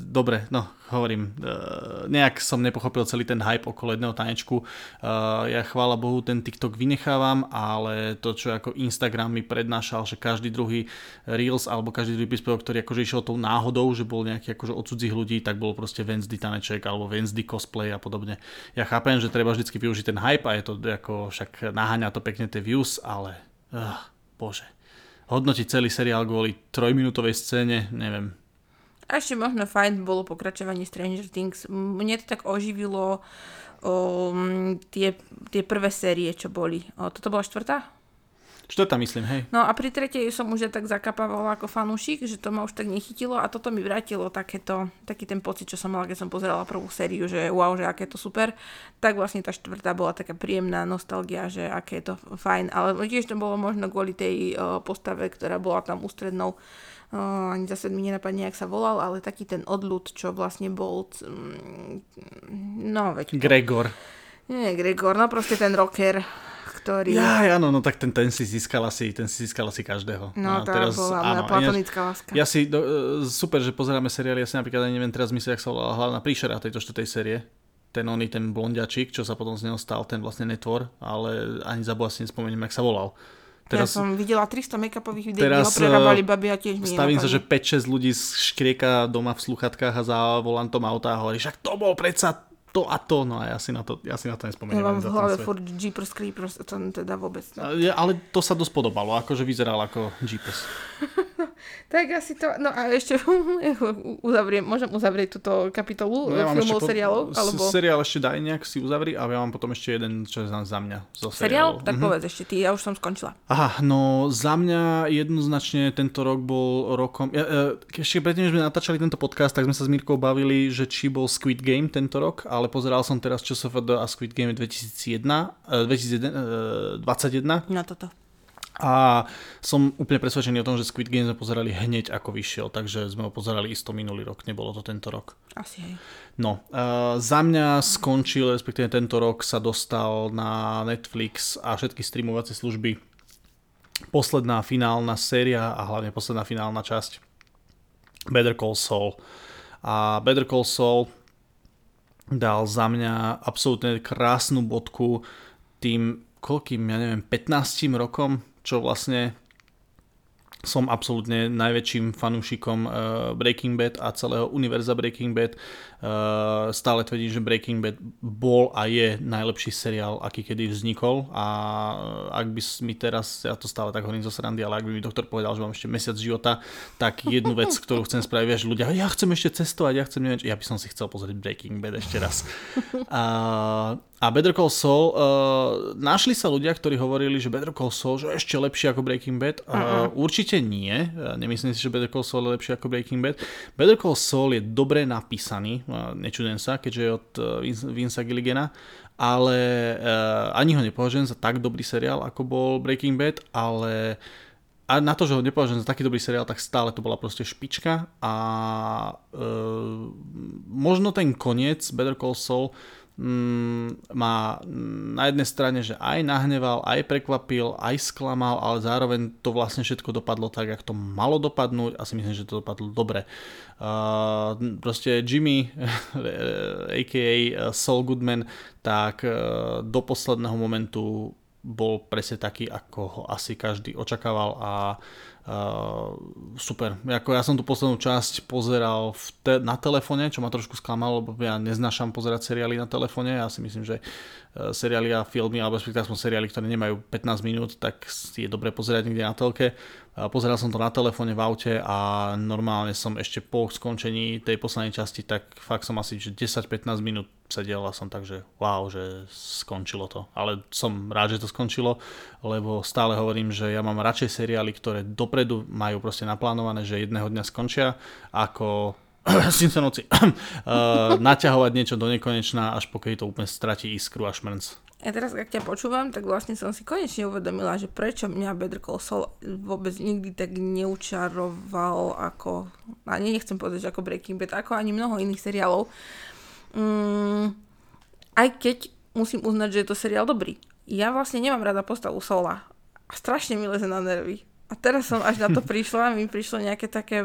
dobre, no, hovorím, uh, nejak som nepochopil celý ten hype okolo jedného tanečku. Uh, ja chvála Bohu ten TikTok vynechávam, ale to, čo ako Instagram mi prednášal, že každý druhý Reels alebo každý druhý príspevok, ktorý akože išiel tou náhodou, že bol nejaký akože od cudzích ľudí, tak bol proste Wednesday taneček alebo Wednesday cosplay a podobne. Ja chápem, že treba vždy využiť ten hype a je to ako však naháňa to pekne tie views, ale uh, bože hodnotiť celý seriál kvôli trojminútovej scéne, neviem. A ešte možno fajn bolo pokračovanie Stranger Things. Mne to tak oživilo um, tie, tie prvé série, čo boli. O, toto bola štvrtá? Štvrtá myslím, hej. No a pri tretej som už tak zakapávala ako fanúšik, že to ma už tak nechytilo a toto mi vrátilo takéto, taký ten pocit, čo som mala, keď som pozerala prvú sériu, že wow, že aké je to super. Tak vlastne tá štvrtá bola taká príjemná nostalgia, že aké je to fajn. Ale tiež to bolo možno kvôli tej uh, postave, ktorá bola tam ústrednou uh, ani zase mi nenapadne, jak sa volal, ale taký ten odľud, čo vlastne bol um, no veď... Gregor. Nie, Gregor, no proste ten rocker ktorý... Ja, áno, no tak ten, ten si získal asi, ten si získal asi každého. No, to teraz, bola áno, platonická láska. Ja si, do, e, super, že pozeráme seriály, ja si napríklad neviem teraz myslieť, jak sa volala hlavná príšera tejto štvrtej série ten oný, ten blondiačik, čo sa potom z neho stal, ten vlastne netvor, ale ani za si nespomeniem, jak sa volal. Teraz, ja som videla 300 make-upových videí, teraz, prerábali e, babi a tiež mi Stavím sa, že 5-6 ľudí škrieka doma v sluchatkách a za volantom auta a hovorí, však to bol predsa to a to, no a ja si na to, ja si na to nespomeniem. Ja mám v hlave furt Jeepers Creepers, to teda vôbec. Ja, ale to sa dosť podobalo, akože vyzeral ako Jeepers. tak asi to, no a ešte uzavriem, môžem uzavrieť túto kapitolu no, ja filmov, seriálov? Alebo... Seriál ešte daj nejak si uzavri a ja mám potom ešte jeden, čo je za mňa. Zo seriál? Tak mm-hmm. povedz ešte ty, ja už som skončila. Aha, no za mňa jednoznačne tento rok bol rokom, ja, ešte predtým, že sme natáčali tento podcast, tak sme sa s Mirkou bavili, že či bol Squid Game tento rok, ale ale pozeral som teraz ČSFD a Squid Game 2001, 2021. Na toto. A som úplne presvedčený o tom, že Squid Game sme pozerali hneď ako vyšiel, takže sme ho pozerali isto minulý rok, nebolo to tento rok. Asi hej. No, uh, za mňa skončil, respektíve tento rok sa dostal na Netflix a všetky streamovacie služby posledná finálna séria a hlavne posledná finálna časť Better Call Saul. A Better Call Saul dal za mňa absolútne krásnu bodku tým, koľkým, ja neviem, 15 rokom, čo vlastne som absolútne najväčším fanúšikom uh, Breaking Bad a celého univerza Breaking Bad. Uh, stále tvrdím, že Breaking Bad bol a je najlepší seriál, aký kedy vznikol a ak by mi teraz, ja to stále tak hovorím zo srandy, ale ak by mi doktor povedal, že mám ešte mesiac života, tak jednu vec, ktorú chcem spraviť, vieš, ľudia, ja chcem ešte cestovať, ja chcem neviem, ja by som si chcel pozrieť Breaking Bad ešte raz. A, a Better Call Saul, uh, našli sa ľudia, ktorí hovorili, že Better Call Saul že ešte lepšie ako Breaking Bad. Uh. Určite nie. Nemyslím si, že Better Call Saul je lepšie ako Breaking Bad. Better Call Saul je dobre napísaný, nečudem sa, keďže je od uh, Vince Gilligana, ale uh, ani ho nepovažujem za tak dobrý seriál, ako bol Breaking Bad, ale a na to, že ho nepovažujem za taký dobrý seriál, tak stále to bola proste špička a uh, možno ten koniec Better Call Saul ma na jednej strane, že aj nahneval, aj prekvapil, aj sklamal, ale zároveň to vlastne všetko dopadlo tak, ako to malo dopadnúť a si myslím, že to dopadlo dobre. Uh, proste Jimmy, a.k.a. Saul Goodman, tak uh, do posledného momentu bol presne taký, ako ho asi každý očakával a Uh, super. Ako ja som tú poslednú časť pozeral v te- na telefóne, čo ma trošku sklamalo, lebo ja neznášam pozerať seriály na telefóne. Ja si myslím, že uh, seriály a filmy, alebo respektíve seriály, ktoré nemajú 15 minút, tak je dobre pozerať niekde na telke. Uh, pozeral som to na telefóne v aute a normálne som ešte po skončení tej poslednej časti, tak fakt som asi 10-15 minút sedel a som tak, že wow, že skončilo to. Ale som rád, že to skončilo, lebo stále hovorím, že ja mám radšej seriály, ktoré dopredu majú proste naplánované, že jedného dňa skončia, ako noci uh, naťahovať niečo do nekonečná, až pokiaľ to úplne stratí iskru a šmrnc. Ja teraz, ak ťa počúvam, tak vlastne som si konečne uvedomila, že prečo mňa Better Call Saul vôbec nikdy tak neučaroval ako, ani nechcem povedať, ako Breaking Bad, ako ani mnoho iných seriálov, Mm, aj keď musím uznať, že je to seriál dobrý. Ja vlastne nemám rada postavu Sola. A strašne mi leze na nervy. A teraz som až na to prišla, mi prišlo nejaké také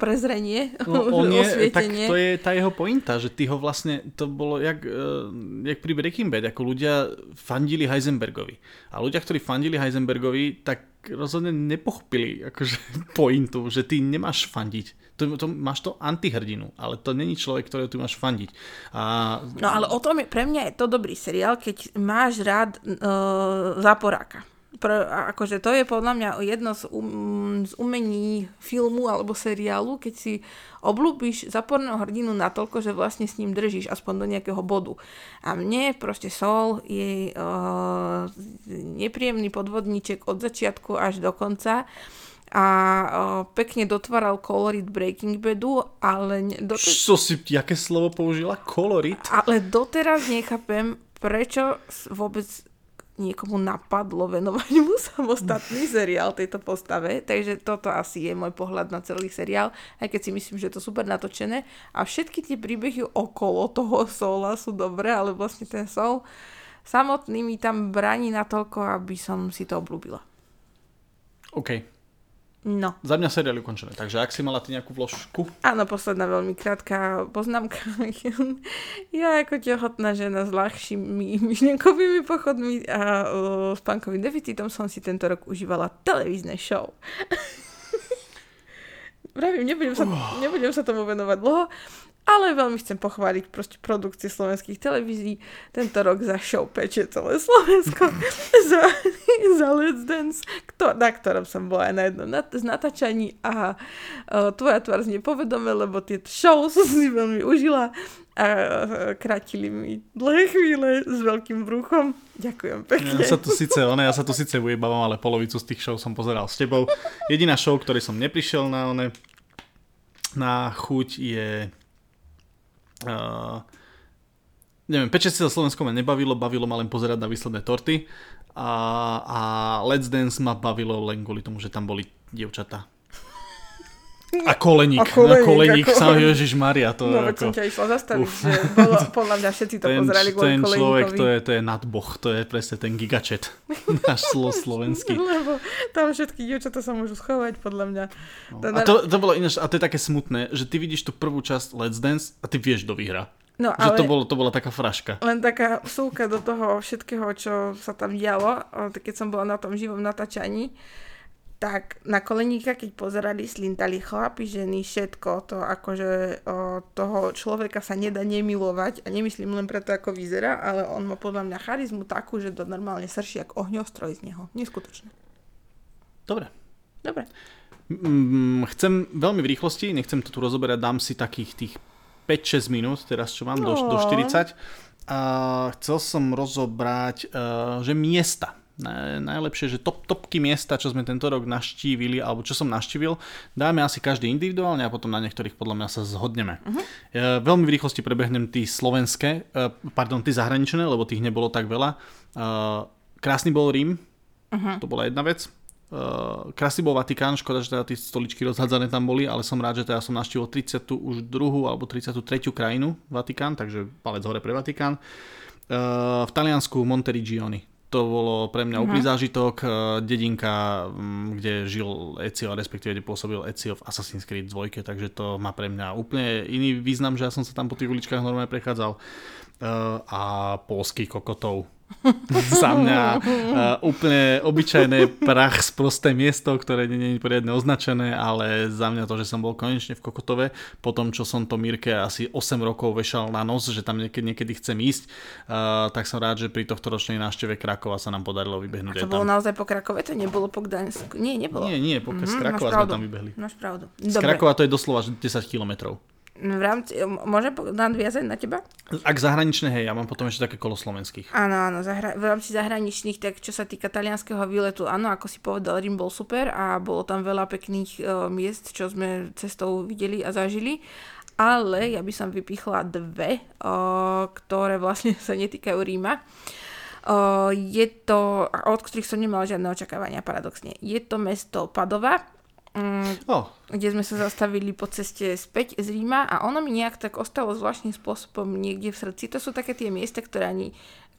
prezrenie, no, on je, tak to je tá jeho pointa, že ty ho vlastne, to bolo jak, uh, jak pri Breaking Bad, ako ľudia fandili Heisenbergovi. A ľudia, ktorí fandili Heisenbergovi, tak rozhodne nepochopili akože pointu, že ty nemáš fandiť to, to, máš to antihrdinu, ale to není človek, ktorého ty máš fandiť. A... No ale o tom je, pre mňa je to dobrý seriál, keď máš rád uh, záporáka. Pro, akože to je podľa mňa jedno z, um, z umení filmu alebo seriálu, keď si oblúbiš zaporného hrdinu natoľko, že vlastne s ním držíš aspoň do nejakého bodu. A mne proste Sol je uh, nepríjemný podvodníček od začiatku až do konca a uh, pekne dotváral kolorit Breaking Badu, ale... Ne, doteraz... Čo si, jaké slovo použila? Kolorit? Ale doteraz nechápem, prečo vôbec niekomu napadlo venovať mu samostatný seriál tejto postave, takže toto asi je môj pohľad na celý seriál, aj keď si myslím, že je to super natočené a všetky tie príbehy okolo toho Sola sú dobré, ale vlastne ten Sol samotný mi tam bráni natoľko, aby som si to obľúbila. OK. No. Za mňa seriál ukončené, takže ak si mala ty nejakú vložku. Áno, posledná veľmi krátka poznámka. ja ako tehotná žena s ľahšími myšlienkovými pochodmi a uh, spánkovým deficitom som si tento rok užívala televízne show. Pravím, nebudem sa, nebudem sa tomu venovať dlho, ale veľmi chcem pochváliť proste produkcie slovenských televízií. Tento rok za show peče celé Slovensko za, za Let's Dance, kto, na ktorom som bola aj na jednom nat- z natáčaní a uh, tvoja tvár znie povedome, lebo tie show som si veľmi užila a uh, krátili mi dlhé chvíle s veľkým bruchom. Ďakujem pekne. Ja sa tu síce, one, ja sa tu síce ujebávam, ale polovicu z tých show som pozeral s tebou. Jediná show, ktorý som neprišiel na one, na chuť je Uh, neviem, Peče sa Slovensko ma nebavilo, bavilo ma len pozerať na výsledné torty a, a Let's Dance ma bavilo len kvôli tomu, že tam boli dievčatá. A koleník, a koleník, koleník, a koleník. Ježiš Maria, to no, ako... som ťa išla zastaviť, Uf. že bolo, podľa mňa všetci to ten, pozerali kvôli Ten človek, to je, to je nadboh, to je presne ten gigačet, náš slo slovenský. Lebo tam všetky dievčatá sa môžu schovať, podľa mňa. No. A to, to bolo ináč, a to je také smutné, že ty vidíš tú prvú časť Let's Dance a ty vieš, kto vyhrá. No, že ale to, bolo, to bola taká fraška. Len taká súka do toho všetkého, čo sa tam dialo, keď som bola na tom živom natáčaní tak na koleníka, keď pozerali, slintali chlapi, ženy, všetko to, akože o, toho človeka sa nedá nemilovať a nemyslím len preto, ako vyzerá, ale on má podľa mňa charizmu takú, že to normálne srší ako ohňostroj z neho. Neskutočné. Dobre. Dobre. Mm, chcem veľmi v rýchlosti, nechcem to tu rozoberať, dám si takých tých 5-6 minút, teraz čo mám, do, do 40. A chcel som rozobrať, uh, že miesta najlepšie, že top, topky miesta, čo sme tento rok naštívili, alebo čo som naštívil, dáme asi každý individuálne a potom na niektorých podľa mňa sa zhodneme. Uh-huh. Ja veľmi v rýchlosti prebehnem tí slovenské, eh, pardon, tí zahraničné, lebo tých nebolo tak veľa. Eh, krásny bol Rím, uh-huh. to bola jedna vec. Eh, krásny bol Vatikán, škoda, že teda tie stoličky rozhádzané tam boli, ale som rád, že teda som naštívil 30. už druhú alebo 33. krajinu Vatikán, takže palec hore pre Vatikán. v Taliansku Monteriggioni to bolo pre mňa úplný zážitok. E, dedinka, kde žil Ezio, respektíve kde pôsobil Ezio v Assassin's Creed 2, takže to má pre mňa úplne iný význam, že ja som sa tam po tých uličkách normálne prechádzal. E, a polských kokotov za mňa uh, úplne obyčajné prach z prosté miesto, ktoré nie je poriadne označené, ale za mňa to, že som bol konečne v Kokotove, po tom, čo som to Mirke asi 8 rokov vešal na nos, že tam niekedy, niekedy chcem ísť, uh, tak som rád, že pri tohto ročnej návšteve Krakova sa nám podarilo vybehnúť. A to bolo tam. naozaj po Krakove, to nebolo po Gdaňsku? Nie, nebolo. Nie, nie, po, mm-hmm, z Krakova sme tam vybehli. Máš pravdu. Z Krakova to je doslova 10 kilometrov v rámci, môže nadviazať na teba? Ak zahraničné, hej, ja mám potom ešte také kolo slovenských. Áno, áno, zahra- v rámci zahraničných, tak čo sa týka talianského výletu, áno, ako si povedal, Rím bol super a bolo tam veľa pekných uh, miest, čo sme cestou videli a zažili. Ale ja by som vypichla dve, uh, ktoré vlastne sa netýkajú Ríma. Uh, je to, od ktorých som nemala žiadne očakávania, paradoxne. Je to mesto Padova, oh. kde sme sa zastavili po ceste späť z Ríma a ono mi nejak tak ostalo zvláštnym spôsobom niekde v srdci. To sú také tie miesta, ktoré ani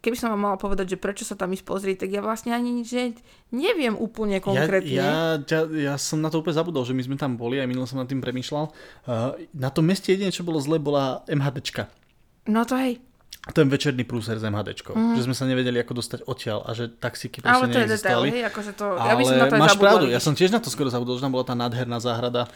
keby som vám mala povedať, že prečo sa tam ísť pozrieť, tak ja vlastne ani že neviem úplne konkrétne. Ja, ja, ja, ja som na to úplne zabudol, že my sme tam boli a minul som nad tým premýšľal. Uh, na tom meste jediné, čo bolo zle, bola MHDčka. No to hej ten večerný prúser s MHDčkou. Mm. Že sme sa nevedeli, ako dostať odtiaľ a že taxíky proste Ale to je detail, hej, akože to, Ale ja by som na to máš pravdu, ja som tiež na to skoro zabudol, že tam bola tá nádherná záhrada.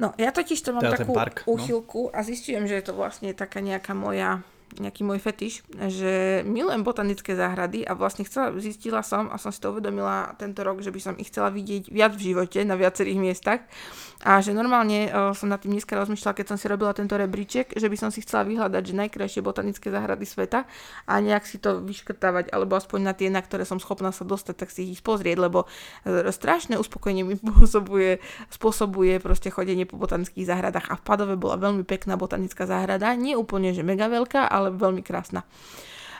No, ja totiž to mám teda takú park, úchylku no. a zistujem, že je to vlastne taká nejaká moja nejaký môj fetiš, že milujem botanické záhrady a vlastne chcela, zistila som a som si to uvedomila tento rok, že by som ich chcela vidieť viac v živote na viacerých miestach. A že normálne uh, som nad tým dneska rozmýšľala, keď som si robila tento rebríček, že by som si chcela vyhľadať, že najkrajšie botanické záhrady sveta a nejak si to vyškrtávať, alebo aspoň na tie, na ktoré som schopná sa dostať, tak si ich pozrieť, lebo e, strašné uspokojenie mi spôsobuje, spôsobuje proste chodenie po botanických záhradách a v Padove bola veľmi pekná botanická záhrada, nie úplne, že mega veľká, ale veľmi krásna.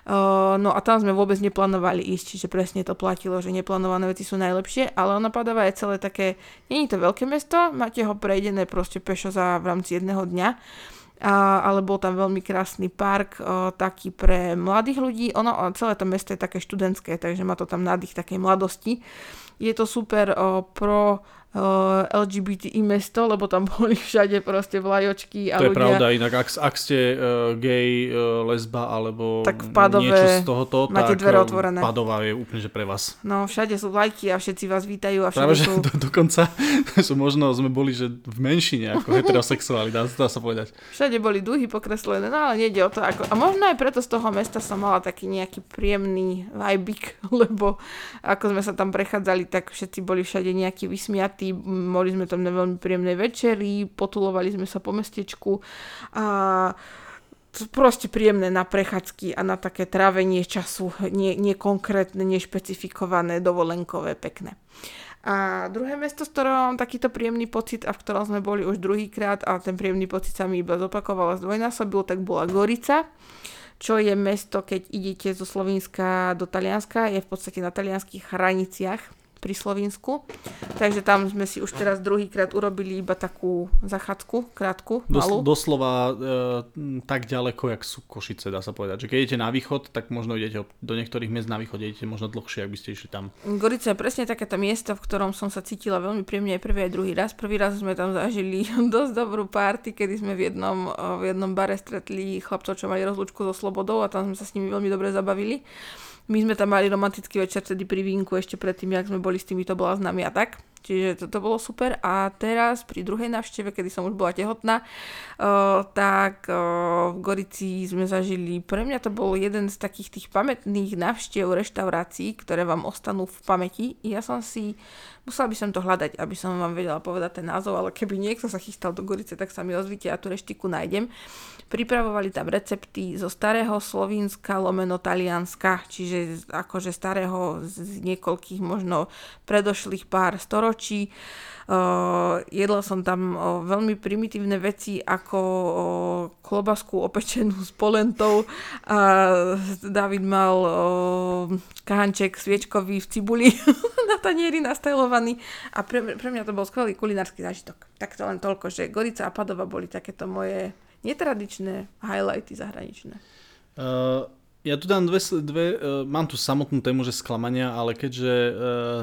No a tam sme vôbec neplánovali ísť, čiže presne to platilo, že neplánované veci sú najlepšie, ale ona padáva je celé také, není to veľké mesto, máte ho prejdené proste pešo za v rámci jedného dňa, a, ale bol tam veľmi krásny park, uh, taký pre mladých ľudí, ono, celé to mesto je také študentské, takže má to tam nádych takej mladosti. Je to super uh, pro LGBTI mesto, lebo tam boli všade proste vlajočky a To ľudia... je pravda, inak ak, ak ste uh, gay, uh, lesba alebo tak v Padove niečo z tohoto, máte tak dvere otvorené. Padova je úplne že pre vás. No všade sú vlajky a všetci vás vítajú a všade Práve, sú... do, dokonca sú možno sme boli že v menšine ako heterosexuáli, dá, dá sa povedať. Všade boli duhy pokreslené, no ale nejde o to ako... A možno aj preto z toho mesta som mala taký nejaký príjemný vibik, lebo ako sme sa tam prechádzali, tak všetci boli všade nejakí vysmiatí party, mali sme tam na veľmi príjemné večery, potulovali sme sa po mestečku a proste príjemné na prechádzky a na také trávenie času, nie, nie nešpecifikované, dovolenkové, pekné. A druhé mesto, z ktorého mám takýto príjemný pocit a v ktorom sme boli už druhýkrát a ten príjemný pocit sa mi iba zopakoval a zdvojnásobil, tak bola Gorica čo je mesto, keď idete zo Slovenska do Talianska, je v podstate na talianských hraniciach pri Slovensku. Takže tam sme si už teraz druhýkrát urobili iba takú zachádzku, krátku, malú. Dos, doslova e, tak ďaleko, jak sú Košice, dá sa povedať. Že keď idete na východ, tak možno idete do niektorých miest na východ, idete možno dlhšie, ak by ste išli tam. Gorica je presne takéto miesto, v ktorom som sa cítila veľmi príjemne aj prvý aj druhý raz. Prvý raz sme tam zažili dosť dobrú party, kedy sme v jednom, v jednom bare stretli chlapcov, čo mali rozlúčku so Slobodou a tam sme sa s nimi veľmi dobre zabavili. My sme tam mali romantický večer tedy pri vínku ešte predtým, jak sme boli s týmito bláznami a tak, Čiže to, to bolo super a teraz pri druhej návšteve, kedy som už bola tehotná, uh, tak uh, v Gorici sme zažili, pre mňa to bol jeden z takých tých pamätných návštev reštaurácií, ktoré vám ostanú v pamäti. Ja som si, musela by som to hľadať, aby som vám vedela povedať ten názov, ale keby niekto sa chystal do Gorice, tak sa mi ozvite a tú reštiku nájdem. Pripravovali tam recepty zo starého Slovínska lomeno Talianska, čiže akože starého z niekoľkých možno predošlých pár storočí. Uh, jedla som tam uh, veľmi primitívne veci ako uh, klobasku opečenú s polentou a David mal kahanček sviečkový v cibuli na tanieri nastajlovaný a pre, pre mňa to bol skvelý kulinársky zážitok. Tak to len toľko, že Gorica a Padova boli takéto moje netradičné highlighty zahraničné. Uh, ja tu dám dve, dve uh, mám tu samotnú tému, že sklamania, ale keďže uh,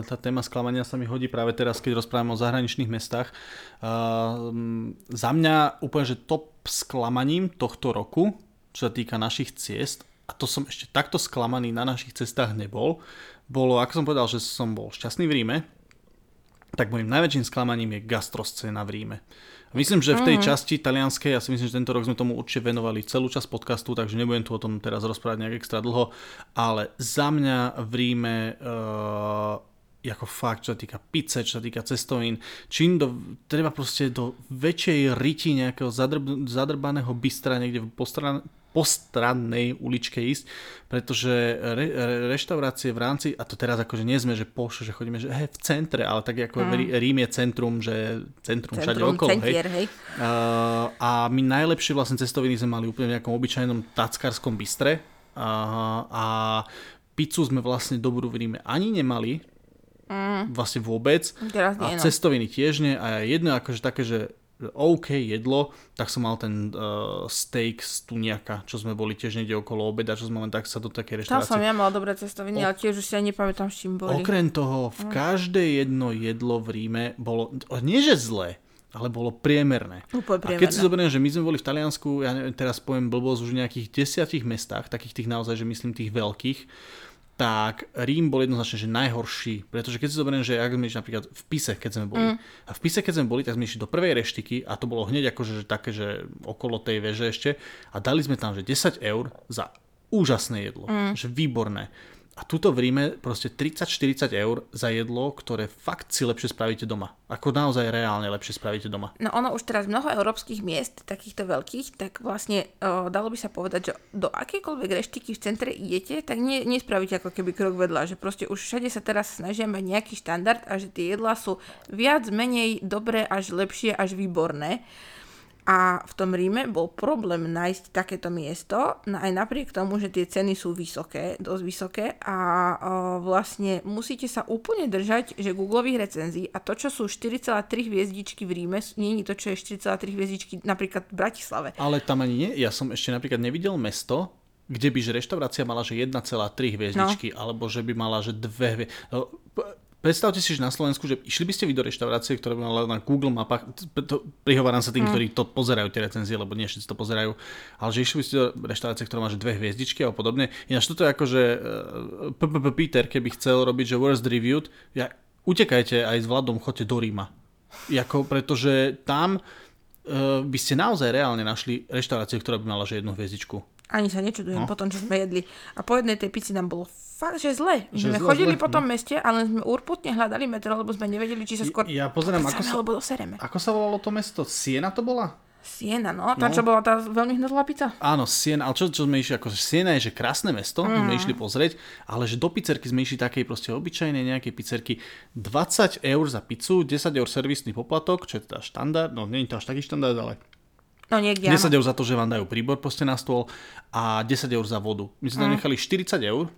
tá téma sklamania sa mi hodí práve teraz, keď rozprávame o zahraničných mestách, uh, za mňa úplne, že top sklamaním tohto roku, čo sa týka našich ciest, a to som ešte takto sklamaný na našich cestách nebol, bolo, ako som povedal, že som bol šťastný v Ríme, tak môjim najväčším sklamaním je gastroscéna v Ríme. Myslím, že v tej mm. časti talianskej, ja si myslím, že tento rok sme tomu určite venovali celú časť podcastu, takže nebudem tu o tom teraz rozprávať nejak extra dlho, ale za mňa v Ríme uh, ako fakt, čo sa týka pice, čo sa týka cestovín, čím do, treba proste do väčšej riti nejakého zadrb, zadrbaného bystra niekde v postran, postrannej uličke ísť, pretože re, re, reštaurácie v rámci, a to teraz akože nie sme, že poš, že chodíme, že hej, v centre, ale tak ako mm. Rím je centrum, že centrum, centrum všade okolo, centier, hej. hej. Uh, a my najlepšie vlastne cestoviny sme mali úplne v nejakom obyčajnom tackarskom bystre uh, a pizzu sme vlastne dobrú v Ríme ani nemali, mm. vlastne vôbec. Teraz nie, a no. cestoviny tiež nie. A jedno akože také, že OK jedlo, tak som mal ten uh, steak z tuniaka, čo sme boli tiež niekde okolo obeda, čo sme len tak sa do také reštaurácie. Tam som ja mal dobré cestoviny, o... ale tiež už si aj nepamätám, s čím boli. Okrem toho, v mm. každé jedno jedlo v Ríme bolo, nie že zlé, ale bolo priemerné. Úplne priemerné. A keď si zoberiem, že my sme boli v Taliansku, ja neviem, teraz poviem blbosť, už v nejakých desiatich mestách, takých tých naozaj, že myslím tých veľkých, tak Rím bol jednoznačne že najhorší, pretože keď si zoberiem, že ak sme išli napríklad v Pise, keď sme boli, mm. a v Pise, keď sme boli, tak sme išli do prvej reštiky a to bolo hneď akože že také, že okolo tej veže ešte a dali sme tam, že 10 eur za úžasné jedlo, mm. že výborné. A tuto v Ríme proste 30-40 eur za jedlo, ktoré fakt si lepšie spravíte doma. Ako naozaj reálne lepšie spravíte doma. No ono už teraz mnoho európskych miest, takýchto veľkých, tak vlastne o, dalo by sa povedať, že do akékoľvek reštiky v centre idete, tak nie, nespravíte ako keby krok vedľa. Že proste už všade sa teraz snažia mať nejaký štandard a že tie jedlá sú viac, menej dobré, až lepšie, až výborné. A v tom Ríme bol problém nájsť takéto miesto, aj napriek tomu, že tie ceny sú vysoké, dosť vysoké a vlastne musíte sa úplne držať, že googlových recenzií a to, čo sú 4,3 hviezdičky v Ríme, nie je to, čo je 4,3 hviezdičky napríklad v Bratislave. Ale tam ani nie, ja som ešte napríklad nevidel mesto, kde by že reštaurácia mala že 1,3 hviezdičky, no. alebo že by mala že dve hviezdičky. Predstavte si, že na Slovensku, že išli by ste vy do reštaurácie, ktorá by mala na Google mapách, to, prihováram sa tým, mm. ktorí to pozerajú, tie recenzie, lebo nie všetci to pozerajú, ale že išli by ste do reštaurácie, ktorá má že dve hviezdičky a podobne. Ináč toto je ako, že PPP eh, Peter, keby chcel robiť, že worst reviewed, ja, utekajte aj s Vladom, choďte do Ríma. Jako, pretože tam uh, by ste naozaj reálne našli reštauráciu, ktorá by mala že jednu hviezdičku. Ani sa nečudujem no. po tom, čo sme jedli. A po jednej tej pici nám bolo fakt, že zle. Že sme zle, chodili zle, po tom no. meste, ale sme urputne hľadali metro, lebo sme nevedeli, či sa skôr ja pozerám, ako sa, alebo dosereme. Ako sa volalo to mesto? Siena to bola? Siena, no. Tá, no. čo bola tá veľmi hnedlá pizza. Áno, Siena, ale čo, čo sme išli, ako Siena je, že krásne mesto, mm. sme išli pozrieť, ale že do pizzerky sme išli takej proste obyčajnej nejakej pizzerky 20 eur za pizzu, 10 eur servisný poplatok, čo je teda štandard, no nie je to až taký štandard, ale No niekde 10 áno. eur za to, že vám dajú príbor proste na stôl a 10 eur za vodu. My sme tam mm. nechali 40 eur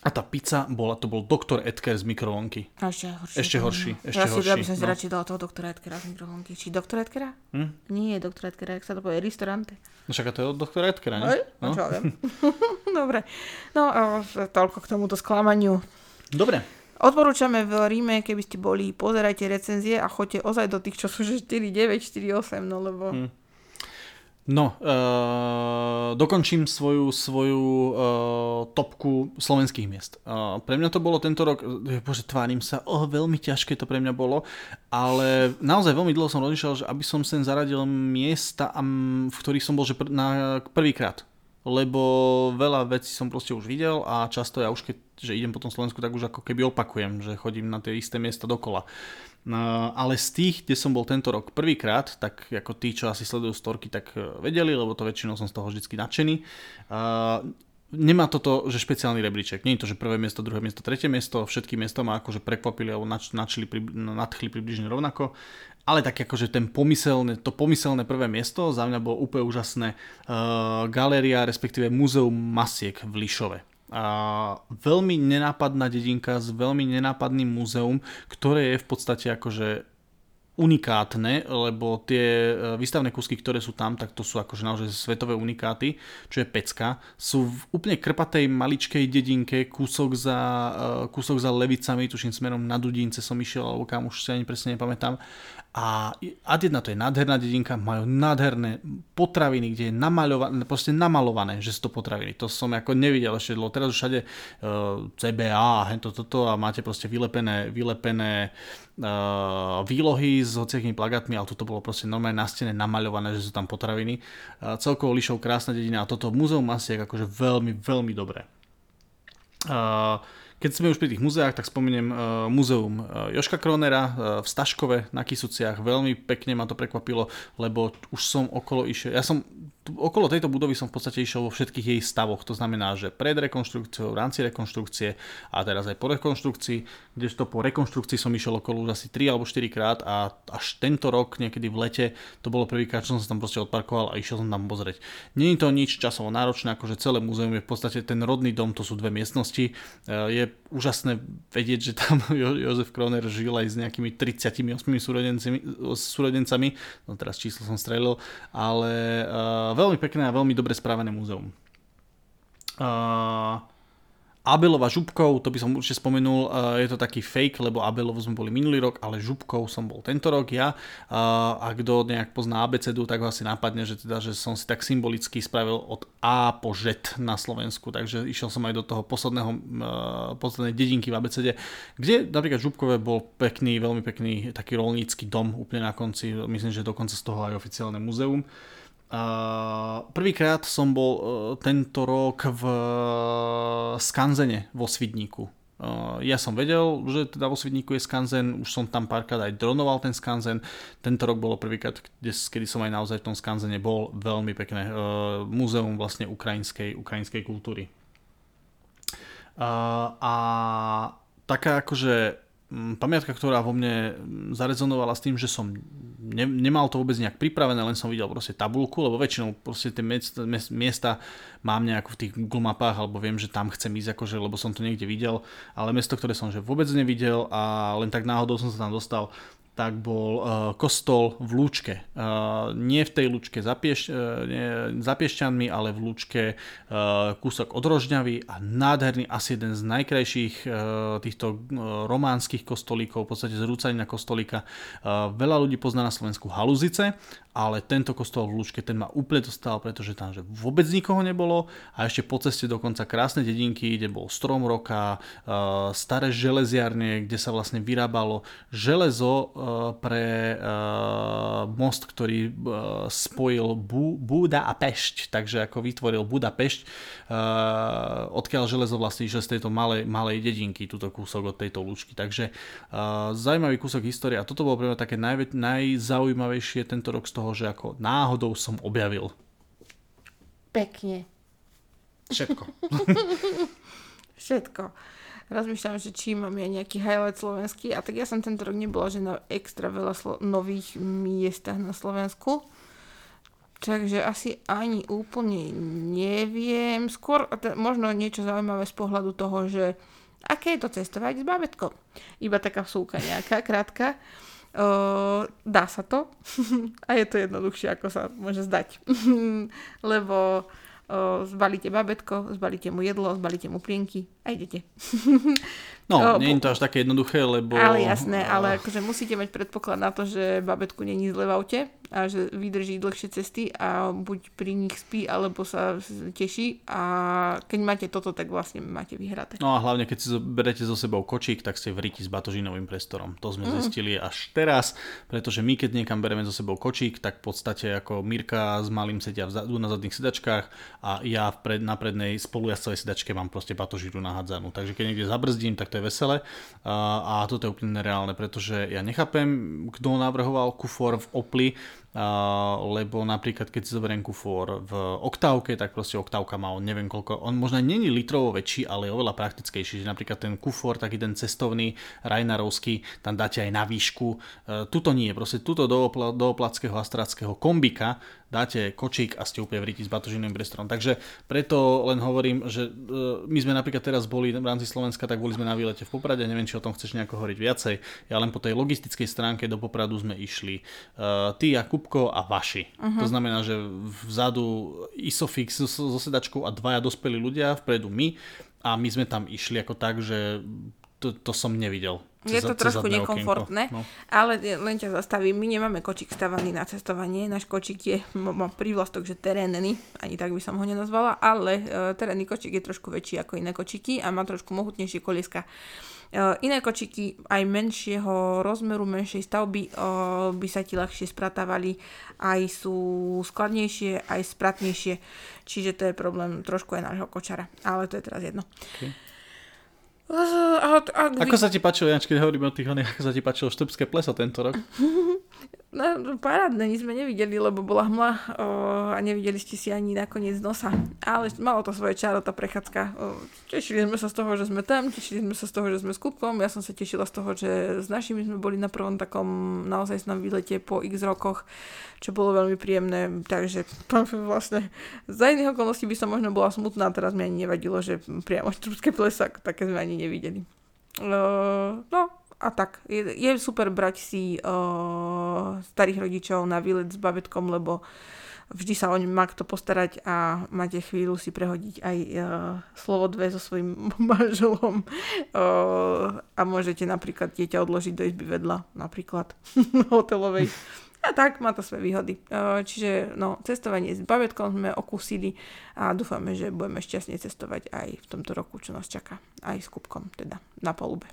a tá pizza bola, to bol doktor Edker z mikrovlnky. A ešte horší. Ešte horší. Ešte ja horší. Ja by som si no. radšej dala toho doktora Edkera z mikrovlnky. Či doktor Edkera? Hm? Nie, doktor Edkera, jak sa to povie, ristorante. No však to je od doktora Edkera, nie? Aj? No. no čo viem. Dobre. No, toľko k tomuto sklamaniu. Dobre. Odporúčame v Ríme, keby ste boli, pozerajte recenzie a choďte ozaj do tých, čo sú že 4, 9, 4, 8, no lebo... Hm. No, uh, dokončím svoju, svoju uh, topku slovenských miest. Uh, pre mňa to bolo tento rok, bože, tvárim sa, oh, veľmi ťažké to pre mňa bolo, ale naozaj veľmi dlho som rozmýšľal, že aby som sem zaradil miesta, v ktorých som bol že pr- na prvýkrát. Lebo veľa vecí som proste už videl a často ja už keď že idem po tom Slovensku, tak už ako keby opakujem, že chodím na tie isté miesta dokola. No, ale z tých, kde som bol tento rok prvýkrát, tak ako tí, čo asi sledujú storky, tak e, vedeli, lebo to väčšinou som z toho vždy nadšený. Nemá toto, že špeciálny rebríček. Nie je to, že prvé miesto, druhé miesto, tretie miesto. Všetky miesta ma akože prekvapili alebo načili, nadchli približne rovnako. Ale tak akože ten pomyselné, to pomyselné prvé miesto za mňa bolo úplne úžasné. Uh, galéria, respektíve múzeum Masiek v Lišove a veľmi nenápadná dedinka s veľmi nenápadným múzeum, ktoré je v podstate akože unikátne, lebo tie e, výstavné kusky, ktoré sú tam, tak to sú akože naozaj svetové unikáty, čo je pecka. Sú v úplne krpatej maličkej dedinke, kúsok za, e, kúsok za levicami, tuším smerom na Dudince som išiel, alebo kam už si ani presne nepamätám. A ad jedna to je nádherná dedinka, majú nádherné potraviny, kde je namaľované, proste namalované, že sú to potraviny. To som ako nevidel ešte dlho. Teraz všade uh, e, CBA, hento, toto a máte proste vylepené, vylepené uh, výlohy s hociakými plagátmi, ale toto bolo proste normálne na stene namaľované, že sú tam potraviny. Uh, celkovo Lišov krásna dedina a toto muzeum Masiek akože veľmi, veľmi dobré. Uh, keď sme už pri tých muzeách, tak spomeniem uh, muzeum uh, Joška Kronera uh, v Staškove na Kisuciach. Veľmi pekne ma to prekvapilo, lebo už som okolo išiel. Ja som okolo tejto budovy som v podstate išiel vo všetkých jej stavoch. To znamená, že pred rekonštrukciou, v rámci rekonštrukcie a teraz aj po rekonštrukcii, kdežto po rekonštrukcii som išiel okolo už asi 3 alebo 4 krát a až tento rok, niekedy v lete, to bolo prvýkrát, čo som sa tam proste odparkoval a išiel som tam pozrieť. Není to nič časovo náročné, akože celé múzeum je v podstate ten rodný dom, to sú dve miestnosti. Je úžasné vedieť, že tam jo- Jozef Kroner žil aj s nejakými 38 súrodencami, no teraz číslo som strelil, ale uh, veľmi pekné a veľmi dobre správené múzeum. Uh, Abelova župkov, to by som určite spomenul, je to taký fake, lebo Abelovo sme boli minulý rok, ale župkov som bol tento rok ja. A kto nejak pozná abecedu, tak ho asi nápadne, že, teda, že som si tak symbolicky spravil od A po Z na Slovensku, takže išiel som aj do toho posledného, poslednej dedinky v abecede, kde napríklad Župkové bol pekný, veľmi pekný taký rolnícky dom úplne na konci, myslím, že dokonca z toho aj oficiálne muzeum. Uh, prvýkrát som bol uh, tento rok v uh, Skanzene vo Svidníku. Uh, ja som vedel, že teda vo Svidníku je Skanzen, už som tam párkrát aj dronoval ten Skanzen. Tento rok bolo prvýkrát, kedy som aj naozaj v tom Skanzene bol veľmi pekné. Múzeum vlastne ukrajinskej, ukrajinskej kultúry. A taká akože pamiatka, ktorá vo mne zarezonovala s tým, že som ne, nemal to vôbec nejak pripravené, len som videl proste tabulku, lebo väčšinou proste tie miesta, miesta mám nejako v tých Google mapách, alebo viem, že tam chcem ísť, akože, lebo som to niekde videl, ale mesto, ktoré som že vôbec nevidel a len tak náhodou som sa tam dostal, tak bol uh, kostol v Lúčke. Uh, nie v tej Lúčke za, Pieš, uh, nie, za Piešťanmi, ale v Lúčke kúsok od Rožňavy a nádherný, asi jeden z najkrajších týchto románskych kostolíkov, v podstate zrúcanina kostolíka. Veľa ľudí pozná na Slovensku Haluzice, ale tento kostol v Lúčke, ten ma úplne dostal, pretože tam že vôbec nikoho nebolo a ešte po ceste dokonca krásne dedinky, kde bol strom roka, uh, staré železiarne, kde sa vlastne vyrábalo železo uh, pre uh, most, ktorý spojil Bu- Buda a Pešť, takže ako vytvoril Budapešť, odkiaľ železo vlastne že z tejto malej, malej dedinky, túto kúsok od tejto Lúčky, takže zaujímavý kúsok histórie a toto bolo pre mňa také naj, najzaujímavejšie tento rok z toho toho, že ako náhodou som objavil. Pekne. Všetko. Všetko. Rozmýšľam, že či mám ja nejaký highlight slovenský. A tak ja som tento rok nebola, že na extra veľa slo- nových miestach na Slovensku. Takže asi ani úplne neviem. Skôr možno niečo zaujímavé z pohľadu toho, že aké je to cestovať s bábetkom. Iba taká vsúka nejaká, krátka. Dá sa to a je to jednoduchšie, ako sa môže zdať. Lebo zbalíte babetko, zbalíte mu jedlo, zbalíte mu plienky a idete. No, O, nie je to až také jednoduché, lebo... Ale jasné, ale akože musíte mať predpoklad na to, že babetku není zle v aute a že vydrží dlhšie cesty a buď pri nich spí, alebo sa teší a keď máte toto, tak vlastne máte vyhraté. No a hlavne, keď si berete so sebou kočík, tak ste v riti s batožinovým priestorom. To sme mm. zistili až teraz, pretože my, keď niekam bereme so sebou kočík, tak v podstate ako Mirka s malým sedia vzadu na zadných sedačkách a ja v na prednej spolujazdcovej sedačke mám proste batožíru nahádzanú. Takže keď niekde zabrzdím, tak to je vesele. A, a toto je úplne nereálne, pretože ja nechápem, kto navrhoval kufor v Opli, lebo napríklad keď si zoberiem kufor v oktávke, tak proste oktávka má on neviem koľko, on možno není litrovo väčší, ale je oveľa praktickejší, že napríklad ten kufor, taký ten cestovný Rajnarovský, tam dáte aj na výšku, e, tuto nie, proste tuto do, opla, do oplackého astrackého kombika dáte kočík a ste úplne v s batožinovým priestorom. Takže preto len hovorím, že e, my sme napríklad teraz boli v rámci Slovenska, tak boli sme na výlete v Poprade, neviem, či o tom chceš nejako hovoriť viacej. Ja len po tej logistickej stránke do Popradu sme išli uh, ty a Kupko a vaši. Uh-huh. To znamená, že vzadu Isofix so, sedačkou a dvaja dospelí ľudia, vpredu my a my sme tam išli ako tak, že to, to som nevidel. Je to trošku nekomfortné, no. ale len ťa zastavím, my nemáme kočík stavaný na cestovanie, náš kočík je, má prívlastok, že terénny, ani tak by som ho nenazvala, ale uh, terénny kočík je trošku väčší ako iné kočíky a má trošku mohutnejšie kolieska. Uh, iné kočiky aj menšieho rozmeru, menšej stavby uh, by sa ti ľahšie spratávali, aj sú skladnejšie, aj spratnejšie, čiže to je problém trošku aj nášho kočara, ale to je teraz jedno. Okay. A, a, ako sa ti páčilo, keď hovoríme o tých oných, ako sa ti páčilo štrbské pleso tento rok? No, parádne, nič sme nevideli, lebo bola hmla o, a nevideli ste si ani nakoniec nosa. Ale malo to svoje čaro, tá prechádzka. O, tešili sme sa z toho, že sme tam, tešili sme sa z toho, že sme s Kupkom. Ja som sa tešila z toho, že s našimi sme boli na prvom takom naozaj snom výlete po x rokoch, čo bolo veľmi príjemné. Takže vlastne za iných okolností by som možno bola smutná, teraz mi ani nevadilo, že priamo štrbské plesa, také sme ani nevideli. Uh, no, a tak. Je, je super brať si uh, starých rodičov na výlet s babetkom, lebo vždy sa o ňu má kto postarať a máte chvíľu si prehodiť aj uh, slovo dve so svojím manželom uh, a môžete napríklad dieťa odložiť do izby vedľa, napríklad hotelovej. A tak, má to svoje výhody. Čiže no, cestovanie s babetkom sme okúsili a dúfame, že budeme šťastne cestovať aj v tomto roku, čo nás čaká. Aj s Kupkom, teda na polube.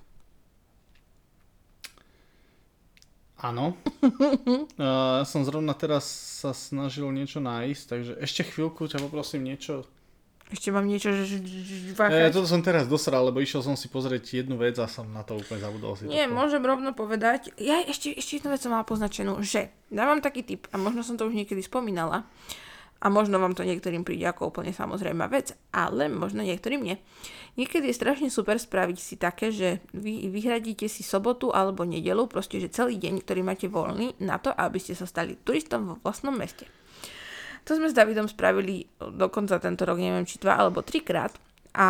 Áno. uh, som zrovna teraz sa snažil niečo nájsť, takže ešte chvíľku ťa poprosím niečo. Ešte mám niečo, že... Ja, toto som teraz dosral, lebo išiel som si pozrieť jednu vec a som na to úplne zabudol si Nie, to môžem rovno povedať. Ja ešte, ešte jednu vec som mala poznačenú, že dávam taký tip, a možno som to už niekedy spomínala, a možno vám to niektorým príde ako úplne samozrejmá vec, ale možno niektorým nie. Niekedy je strašne super spraviť si také, že vy vyhradíte si sobotu alebo nedelu, proste že celý deň, ktorý máte voľný, na to, aby ste sa stali turistom vo vlastnom meste. To sme s Davidom spravili dokonca tento rok, neviem či dva alebo trikrát. A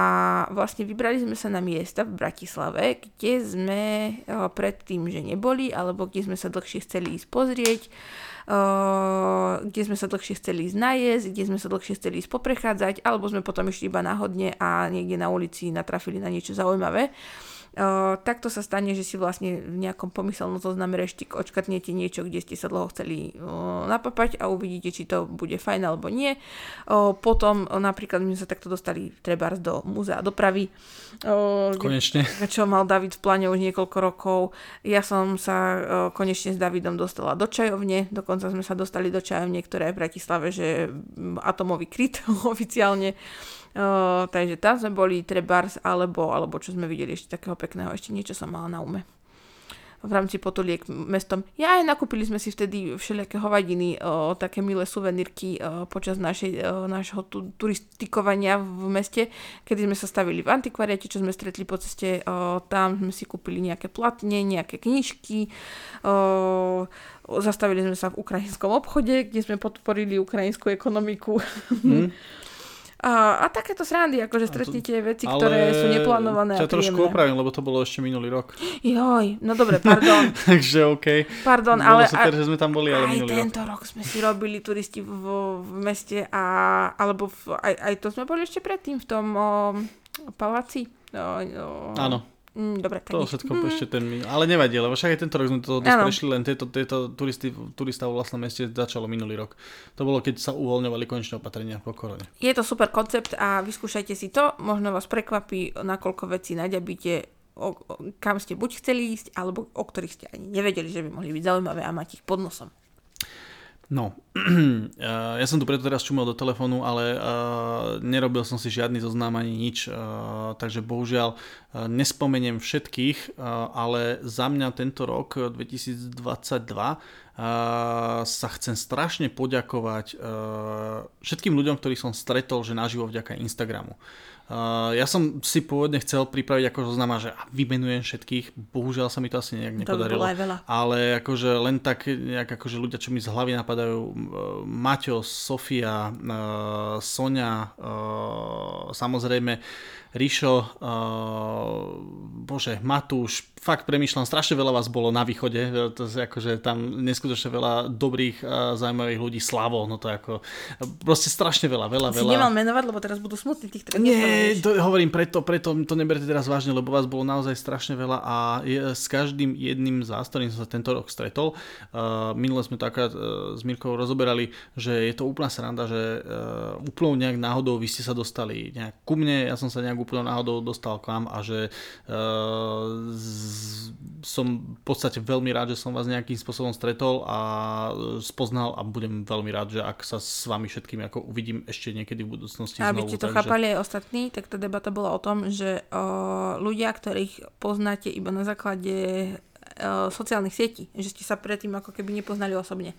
vlastne vybrali sme sa na miesta v Bratislave, kde sme eh, predtým, že neboli, alebo kde sme sa dlhšie chceli ísť pozrieť kde sme sa dlhšie chceli ísť najesť, kde sme sa dlhšie chceli ísť poprechádzať, alebo sme potom išli iba náhodne a niekde na ulici natrafili na niečo zaujímavé. Takto sa stane, že si vlastne v nejakom pomyselnom zozname reštik očkatnete niečo, kde ste sa dlho chceli uh, napapať a uvidíte, či to bude fajn alebo nie. Uh, potom napríklad my sme sa takto dostali trebárs do múzea dopravy. Konečne. Čo mal David v pláne už niekoľko rokov. Ja som sa konečne s Davidom dostala do čajovne, dokonca sme sa dostali do čajovne, ktoré je v Bratislave, že atomový kryt oficiálne. Uh, takže tam sme boli trebárs, alebo, alebo čo sme videli ešte takého pekného, ešte niečo som mala na ume v rámci potuliek mestom. Ja aj nakúpili sme si vtedy všelijaké hovadiny, o, také milé suvenírky o, počas našej, o, našho tu, turistikovania v meste, kedy sme sa stavili v antikvariate, čo sme stretli po ceste. O, tam sme si kúpili nejaké platne, nejaké knižky. O, zastavili sme sa v ukrajinskom obchode, kde sme podporili ukrajinskú ekonomiku. Mm. A, a takéto srandy, akože stretnete veci, ale ktoré sú neplánované a trošku opravím, lebo to bolo ešte minulý rok. Joj, no dobre, pardon. Takže OK. Pardon, bolo ale... super, že sme tam boli, ale aj minulý tento rok. rok sme si robili turisti v, v meste a... Alebo v, aj, aj to sme boli ešte predtým v tom o, paláci No, no. Áno. Mm, dobre, tak To nič. všetko ešte ten... Ale nevadí, lebo však aj tento rok sme to prešli, len tieto, tieto turisty, turista vo vlastnom meste začalo minulý rok. To bolo, keď sa uvoľňovali konečné opatrenia po korone. Je to super koncept a vyskúšajte si to, možno vás prekvapí, nakoľko vecí naďabíte, o, o, kam ste buď chceli ísť, alebo o ktorých ste ani nevedeli, že by mohli byť zaujímavé a mať ich pod nosom. No, ja som tu preto teraz čumel do telefónu, ale uh, nerobil som si žiadny zoznam ani nič, uh, takže bohužiaľ nespomeniem všetkých, ale za mňa tento rok 2022 uh, sa chcem strašne poďakovať všetkým ľuďom, ktorých som stretol, že naživo vďaka Instagramu. Ja som si pôvodne chcel pripraviť ako zoznama, že vymenujem všetkých, bohužiaľ sa mi to asi nejak To by nepodarilo. bolo aj veľa. Ale akože len tak, nejak akože ľudia, čo mi z hlavy napadajú, uh, Maťo, Sofia, uh, Sonia, samozrejme Rišo, uh, bože, Matúš, fakt premýšľam, strašne veľa vás bolo na východe, to je akože tam neskutočne veľa dobrých, uh, zaujímavých ľudí, Slavo, no to je ako, proste strašne veľa, veľa, Si veľa. nemal menovať, lebo teraz budú smutní tých, ktorých Nie, to hovorím preto, preto to neberte teraz vážne, lebo vás bolo naozaj strašne veľa a je, s každým jedným z vás, ktorým som sa tento rok stretol, uh, minule sme to akorát uh, s Mirkou rozoberali, že je to úplná sranda, že uh, úplnou nejak náhodou vy ste sa dostali nejak ku mne, ja som sa nejak úplnou náhodou dostal k vám a že uh, z, som v podstate veľmi rád, že som vás nejakým spôsobom stretol a uh, spoznal a budem veľmi rád, že ak sa s vami všetkými ako uvidím ešte niekedy v budúcnosti A aby znovu. ste to chápali aj ostatní, tak tá debata bola o tom, že o, ľudia, ktorých poznáte iba na základe o, sociálnych sietí, že ste sa predtým ako keby nepoznali osobne.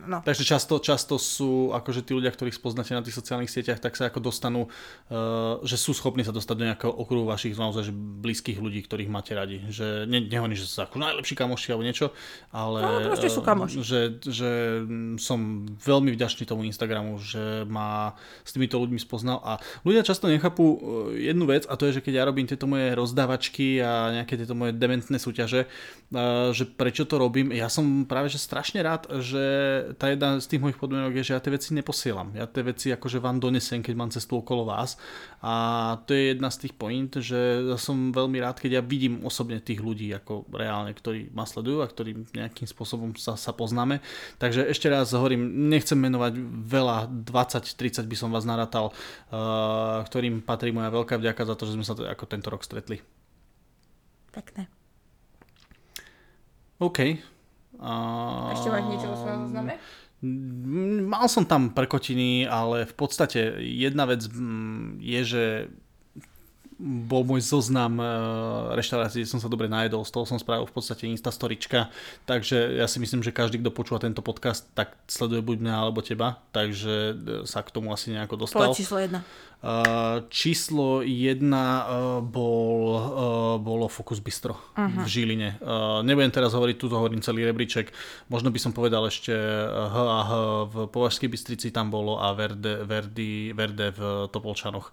No. Takže často, často sú akože tí ľudia, ktorých spoznáte na tých sociálnych sieťach, tak sa ako dostanú, uh, že sú schopní sa dostať do nejakého okruhu vašich naozaj že blízkych ľudí, ktorých máte radi. Že ne, nehovorím, že sú ako najlepší kamoši alebo niečo, ale No, proste sú eh, kamoši. že, že mm, som veľmi vďačný tomu Instagramu, že ma s týmito ľuďmi spoznal a ľudia často nechápu eh, jednu vec a to je, že keď ja robím tieto moje rozdávačky a nejaké tieto moje dementné súťaže, eh, že prečo to robím, ja som práve že strašne rád, že tá jedna z tých mojich podmienok je, že ja tie veci neposielam. Ja tie veci akože vám donesem, keď mám cestu okolo vás. A to je jedna z tých point, že ja som veľmi rád, keď ja vidím osobne tých ľudí, ako reálne, ktorí ma sledujú a ktorí nejakým spôsobom sa, sa poznáme. Takže ešte raz hovorím, nechcem menovať veľa, 20-30 by som vás naratal, uh, ktorým patrí moja veľká vďaka za to, že sme sa ako tento rok stretli. Pekné. OK. Ešte máš niečo vo svojom zozname? Mal som tam prkotiny, ale v podstate jedna vec je, že bol môj zoznam e, reštaurácií, kde som sa dobre najedol, z toho som spravil v podstate Instastorička, takže ja si myslím, že každý, kto počúva tento podcast, tak sleduje buď mňa alebo teba, takže e, sa k tomu asi nejako dostal. Povedz číslo jedna. Uh, číslo jedna uh, bol, uh, bolo Focus Bistro uh-huh. v Žiline. Nebudem teraz hovoriť, tu hovorím celý rebríček. Možno by som povedal ešte H a H v Považskej Bystrici tam bolo a Verde, Verdi, Verde v Topolčanoch.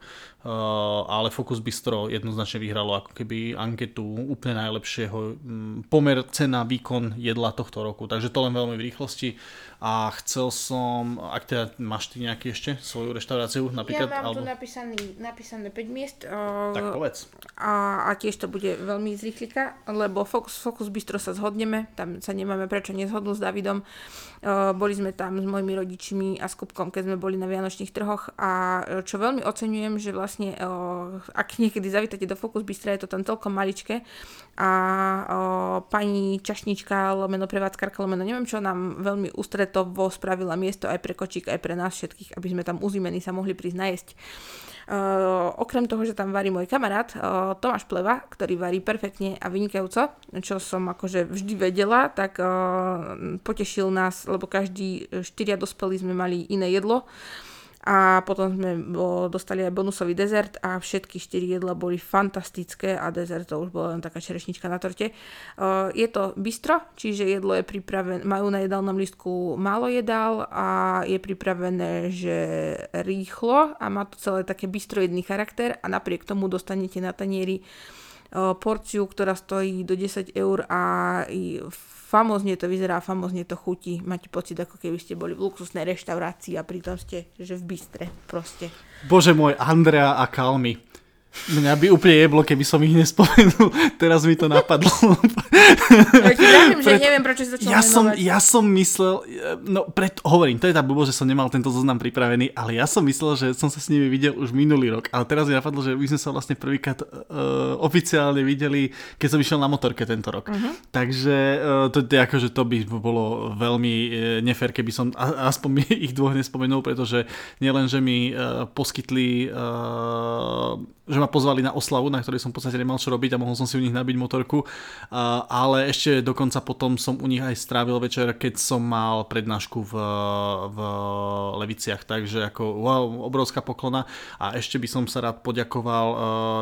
Ale Focus Bistro jednoznačne vyhralo ako keby anketu úplne najlepšieho um, pomer cena, výkon jedla tohto roku. Takže to len veľmi v rýchlosti. A chcel som, ak teda máš ty nejaký ešte svoju reštauráciu napríklad? Ja mám tu alebo... napísaný, napísané 5 miest. Tak O, povedz. a, a tiež to bude veľmi z rýchlika, lebo Focus, Focus Bistro sa zhodneme, tam sa nemáme prečo nezhodnúť s Davidom. Uh, boli sme tam s mojimi rodičmi a s Kupkom, keď sme boli na Vianočných trhoch a čo veľmi oceňujem, že vlastne uh, ak niekedy zavítate do Focus Bistra, je to tam celkom maličké a uh, pani čašnička, lomeno prevádzkarka, lomeno neviem čo, nám veľmi ústretovo spravila miesto aj pre kočík, aj pre nás všetkých, aby sme tam uzimení sa mohli prísť najesť. Uh, okrem toho, že tam varí môj kamarát uh, Tomáš Pleva, ktorý varí perfektne a vynikajúco, čo som akože vždy vedela, tak uh, potešil nás, lebo každý štyria dospelí sme mali iné jedlo a potom sme dostali aj bonusový dezert a všetky štyri jedla boli fantastické a dezert to už bola len taká čerešnička na torte. Je to bistro, čiže jedlo je pripravené, majú na jedálnom listku málo jedál a je pripravené, že rýchlo a má to celé také bistrojedný charakter a napriek tomu dostanete na tanieri porciu, ktorá stojí do 10 eur a i famozne to vyzerá, famozne to chutí. Máte pocit, ako keby ste boli v luxusnej reštaurácii a pritom ste, že v bistre proste. Bože môj, Andrea a Kalmy. Mňa by úplne jeblo, keby som ich nespomenul. Teraz mi to napadlo. Ja ti vravím, že neviem, prečo si začal ja som, ja som myslel, no pred, hovorím, to je tá blbosť, že som nemal tento zoznam pripravený, ale ja som myslel, že som sa s nimi videl už minulý rok. Ale teraz mi napadlo, že my sme sa vlastne prvýkrát uh, oficiálne videli, keď som išiel na motorke tento rok. Uh-huh. Takže uh, to, to, akože to by bolo veľmi uh, nefér, keby som a, aspoň ich dvoch nespomenul, pretože nielen, že mi uh, poskytli uh, že ma pozvali na oslavu, na ktorej som v podstate nemal čo robiť a mohol som si u nich nabiť motorku, ale ešte dokonca potom som u nich aj strávil večer, keď som mal prednášku v, v Leviciach, takže ako wow, obrovská poklona. A ešte by som sa rád poďakoval uh,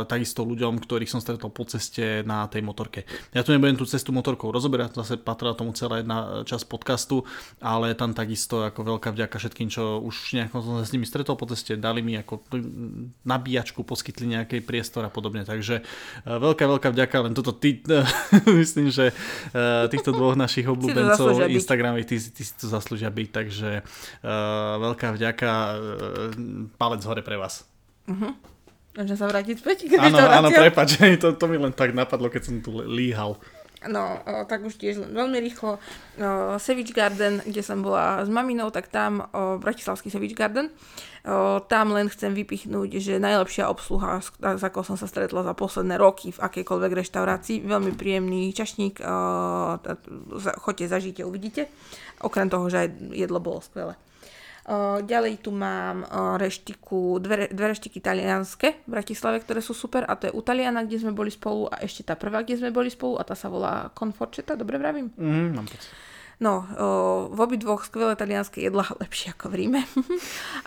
takisto ľuďom, ktorých som stretol po ceste na tej motorke. Ja tu nebudem tú cestu motorkou rozoberať, zase patrila tomu celá jedna časť podcastu, ale tam takisto ako veľká vďaka všetkým, čo už nejako som sa s nimi stretol po ceste, dali mi ako nabíjačku, poskytli nejaký priestor a podobne. Takže e, veľká, veľká vďaka, len toto ty, myslím, že e, týchto dvoch našich obľúbencov Instagramových, ty, ty si to zaslúžia byť, takže veľká vďaka, palec hore pre vás. Uh-huh. Môžem sa vrátiť späť Áno, áno, prepač, to, to mi len tak napadlo, keď som tu líhal. No, tak už tiež veľmi rýchlo. O, Savage Garden, kde som bola s maminou, tak tam Bratislavský Savage Garden. Tam len chcem vypichnúť, že najlepšia obsluha, s akou som sa stretla za posledné roky v akejkoľvek reštaurácii. Veľmi príjemný čašník. O, choďte, zažite, uvidíte. Okrem toho, že aj jedlo bolo skvelé. Ďalej tu mám reštiku, dve, dve reštiky talianske v Bratislave, ktoré sú super a to je u Taliana, kde sme boli spolu a ešte tá prvá, kde sme boli spolu a tá sa volá Conforcetta, dobre vravím? Mm, mám pocit. No, o, v obidvoch skvelé talianské jedla, lepšie ako v Ríme.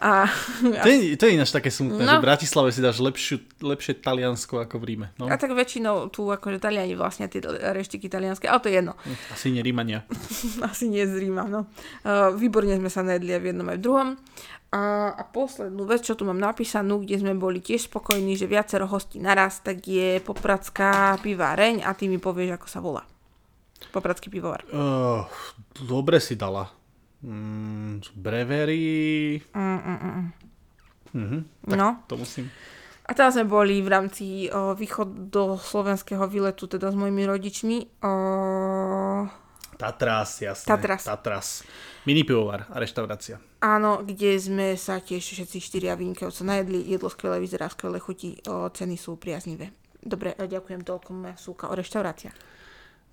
a, to, je, to je ináč také smutné, no. že v Bratislave si dáš lepšiu, lepšie Taliansko ako v Ríme. No. A tak väčšinou tu akože Taliani vlastne tie reštiky talianské, ale to je jedno. Asi nie Rímania. Asi nie z Ríma, no. Uh, výborne sme sa najedli aj v jednom aj v druhom. A, a poslednú vec, čo tu mám napísanú, kde sme boli tiež spokojní, že viacero hostí naraz, tak je Popradská piváreň a ty mi povieš, ako sa volá. Popradský pivovar. Uh, dobre si dala. Mm, brevery. Mm, mm, mm. Uh-huh, tak no. to musím. A teraz sme boli v rámci o, východ do slovenského výletu, teda s mojimi rodičmi. O... Tatras, jasné. Tatras. Tatras. Mini pivovar a reštaurácia. Áno, kde sme sa tiež všetci štyria vynikajúco najedli. Jedlo skvelé, vyzerá skvelé, chutí, o, ceny sú priaznivé. Dobre, ďakujem toľko moja súka o reštauráciách.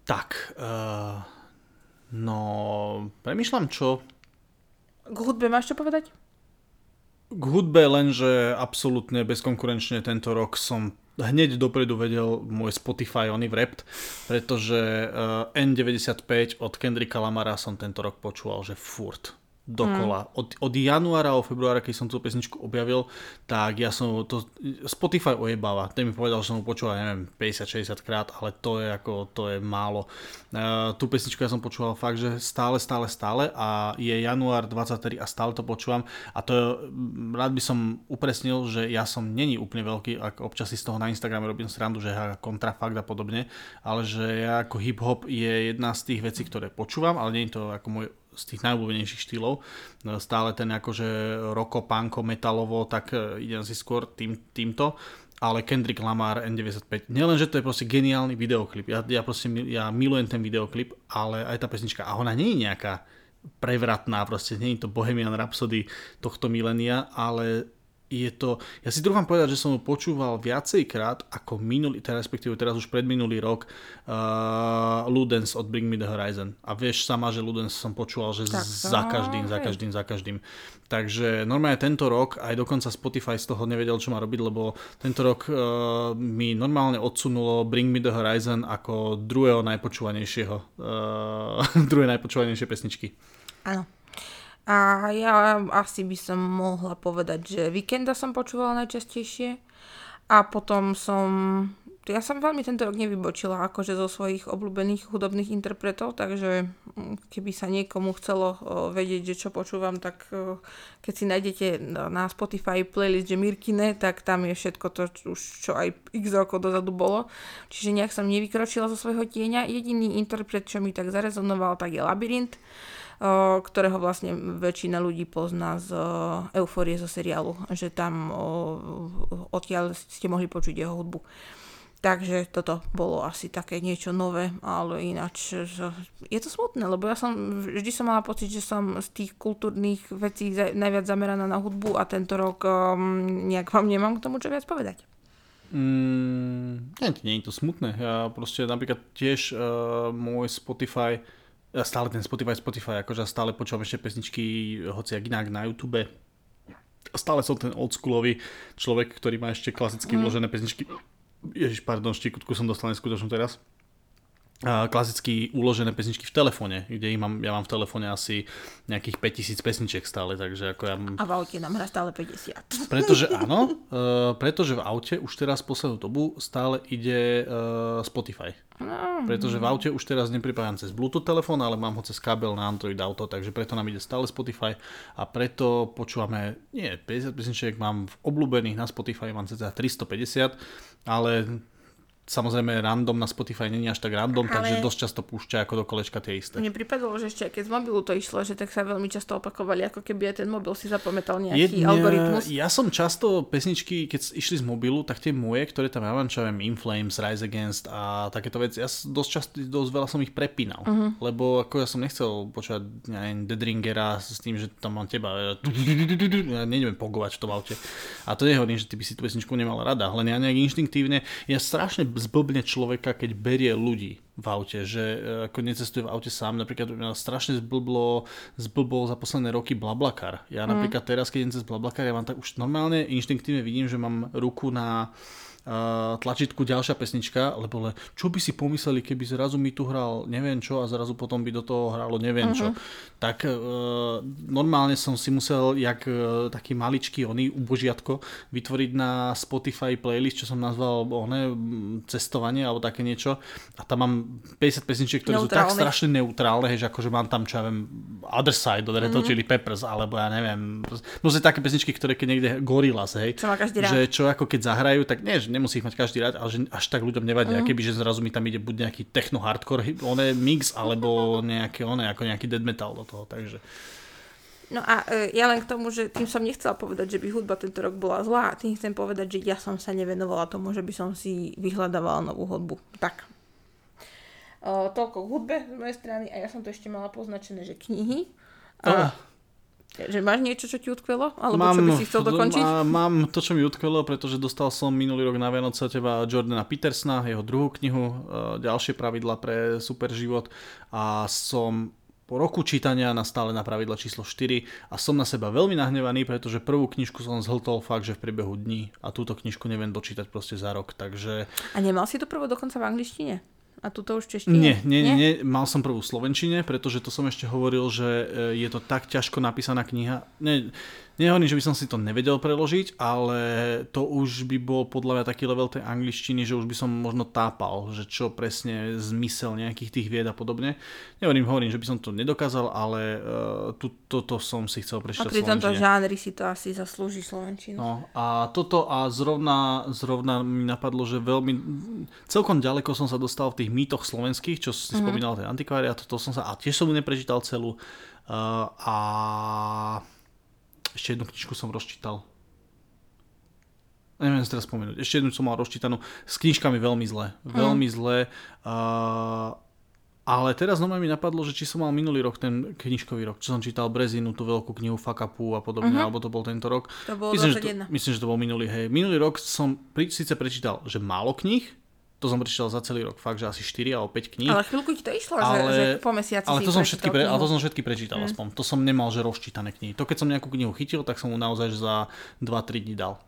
Tak, uh, no, premyšľam čo. K hudbe máš čo povedať? K hudbe len, že absolútne bezkonkurenčne tento rok som hneď dopredu vedel môj Spotify oný wrapped, pretože uh, N95 od Kendricka Lamara som tento rok počúval, že furt dokola. Mm. Od, od januára o februára, keď som tú pesničku objavil, tak ja som to, Spotify ojebáva. Ten mi povedal, že som ho počúval, neviem, 50-60 krát, ale to je ako, to je málo. Uh, tú pesničku ja som počúval fakt, že stále, stále, stále a je január 23 a stále to počúvam a to je, rád by som upresnil, že ja som není úplne veľký, ako občas si z toho na Instagrame robím srandu, že kontrafakt a podobne, ale že ja ako hip-hop je jedna z tých vecí, ktoré počúvam, ale nie je to ako môj z tých najobľúbenejších štýlov. No, stále ten akože roko, panko, metalovo, tak e, idem si skôr tým, týmto. Ale Kendrick Lamar N95, nielen, že to je proste geniálny videoklip, ja, ja proste ja milujem ten videoklip, ale aj tá pesnička, a ona nie je nejaká prevratná, proste nie je to Bohemian Rhapsody tohto milénia, ale je to, ja si trúfam povedať, že som ho počúval viacejkrát ako minulý, teda respektíve teraz už predminulý rok uh, Ludens od Bring Me The Horizon. A vieš sama, že Ludens som počúval, že tak, za každým, za každým, za každým. Takže normálne tento rok, aj dokonca Spotify z toho nevedel, čo má robiť, lebo tento rok uh, mi normálne odsunulo Bring Me The Horizon ako druhého najpočúvanejšieho, uh, druhé najpočúvanejšie pesničky. Áno. A ja asi by som mohla povedať, že Víkenda som počúvala najčastejšie a potom som... Ja som veľmi tento rok nevybočila akože zo svojich obľúbených hudobných interpretov, takže mm, keby sa niekomu chcelo vedieť, že čo počúvam, tak keď si nájdete na Spotify playlist, že Mirkine, tak tam je všetko to, už čo aj x rokov dozadu bolo. Čiže nejak som nevykročila zo svojho tieňa. Jediný interpret, čo mi tak zarezonoval, tak je Labyrint ktorého vlastne väčšina ľudí pozná z o, Eufórie zo seriálu, že tam o, odtiaľ ste mohli počuť jeho hudbu. Takže toto bolo asi také niečo nové, ale ináč je to smutné, lebo ja som vždy som mala pocit, že som z tých kultúrnych vecí najviac zameraná na hudbu a tento rok um, nejak vám nemám k tomu čo viac povedať. Mm, nie, nie je to smutné. Ja proste napríklad tiež uh, môj Spotify, stále ten Spotify, Spotify, akože stále počúvam ešte pesničky hoci inak na YouTube. Stále som ten oldschoolový človek, ktorý má ešte klasicky mm. vložené pesničky Ježiš, pardon, štikutku som dostal neskutočnú teraz klasicky uložené pesničky v telefóne, kde ich mám, ja mám v telefóne asi nejakých 5000 pesničiek stále, takže ako ja... A v aute nám hrá stále 50. Pretože áno, uh, pretože v aute už teraz poslednú dobu stále ide uh, Spotify. No. Pretože v aute už teraz nepripájam cez Bluetooth telefón, ale mám ho cez kábel na Android auto, takže preto nám ide stále Spotify a preto počúvame, nie 50 pesničiek, mám v obľúbených na Spotify, mám cca 350, ale samozrejme random na Spotify není až tak random, ale... takže dosť často púšťa ako do kolečka tie isté. Mne pripadalo, že ešte keď z mobilu to išlo, že tak sa veľmi často opakovali, ako keby aj ten mobil si zapamätal nejaký Jedne, algoritmus. Ja som často pesničky, keď išli z mobilu, tak tie moje, ktoré tam ja mám, čo viem, Inflames, Rise Against a takéto veci, ja dosť často, dosť veľa som ich prepínal, uh-huh. lebo ako ja som nechcel počúvať neviem, Deadringera s tým, že tam mám teba, ja neviem pogovať v tom aute. A to nehovorím, že ty by si tú pesničku nemal rada, len ja nejak inštinktívne, ja strašne zblbne človeka, keď berie ľudí v aute, že e, ako necestuje v aute sám. Napríklad mňa strašne zblblo, zblbol za posledné roky Blablakar. Ja mm. napríklad teraz, keď idem cez Blablakar, ja mám tak už normálne inštinktívne vidím, že mám ruku na tlačítku ďalšia pesnička, lebo le, čo by si pomysleli, keby zrazu mi tu hral neviem čo a zrazu potom by do toho hralo neviem uh-huh. čo. Mhm. Tak e, normálne som si musel, jak e, taký maličký oný ubožiatko, vytvoriť na Spotify playlist, čo som nazval one, cestovanie alebo také niečo. A tam mám 50 pesničiek, ktoré neutrálne. sú tak strašne neutrálne, že akože mám tam, čo ja viem, Other Side od Red. Chili Peppers, alebo ja neviem, proste také pesničky, ktoré keď niekde Gorillaz, hej. Že čo ako keď zahrajú, tak nie, že nemusí ich mať každý rád, ale že až tak ľuďom nevadí, uh-huh. keby že zrazu mi tam ide buď nejaký techno hardcore one mix, alebo nejaké one, ako nejaký dead metal do toho, takže... No a e, ja len k tomu, že tým som nechcela povedať, že by hudba tento rok bola zlá, tým chcem povedať, že ja som sa nevenovala tomu, že by som si vyhľadávala novú hudbu. Tak. O, toľko k hudbe z mojej strany a ja som to ešte mala poznačené, že knihy. A. Že máš niečo, čo ti utkvelo? Alebo mám, čo by si chcel dokončiť? Má, mám to, čo mi utkvelo, pretože dostal som minulý rok na Vianoce teba Jordana Petersna, jeho druhú knihu, e, ďalšie pravidla pre super život a som po roku čítania na stále na pravidla číslo 4 a som na seba veľmi nahnevaný, pretože prvú knižku som zhltol fakt, že v priebehu dní a túto knižku neviem dočítať proste za rok, takže... A nemal si to prvo dokonca v angličtine? A tuto už češtine? Nie, nie, nie, nie, mal som prvú slovenčine, pretože to som ešte hovoril, že e, je to tak ťažko napísaná kniha. Nie, Nehovorím, že by som si to nevedel preložiť, ale to už by bol podľa mňa taký level tej angličtiny, že už by som možno tápal, že čo presne zmysel nejakých tých vied a podobne. Nehovorím, hovorím, že by som to nedokázal, ale uh, tu, toto som si chcel prečítať A pri tomto žánri si to asi zaslúži slovenčinu. No a toto a zrovna, zrovna mi napadlo, že veľmi, celkom ďaleko som sa dostal v tých mýtoch slovenských, čo si mm-hmm. spomínal ten antikváriat, to som sa, a tiež som mu neprečítal celú. Uh, a ešte jednu knižku som rozčítal. Neviem si teraz spomenúť. Ešte jednu som mal rozčítanú. S knižkami veľmi zle. Mm. Veľmi zle. Uh, ale teraz znova mi napadlo, že či som mal minulý rok ten knižkový rok, čo som čítal Brezinu, tú veľkú knihu Fakapu a podobne, uh-huh. alebo to bol tento rok. To bol myslím, že to, myslím, že to bol minulý. Hej. Minulý rok som pri, síce prečítal, že málo kníh, to som prečítal za celý rok, fakt, že asi 4 alebo 5 kníh. Ale chvíľku ti to išlo, ale, že, že po mesiaci ale to som všetky pre, ale to som všetky prečítal mm. aspoň. To som nemal, že rozčítané knihy. To keď som nejakú knihu chytil, tak som mu naozaj za 2-3 dní dal.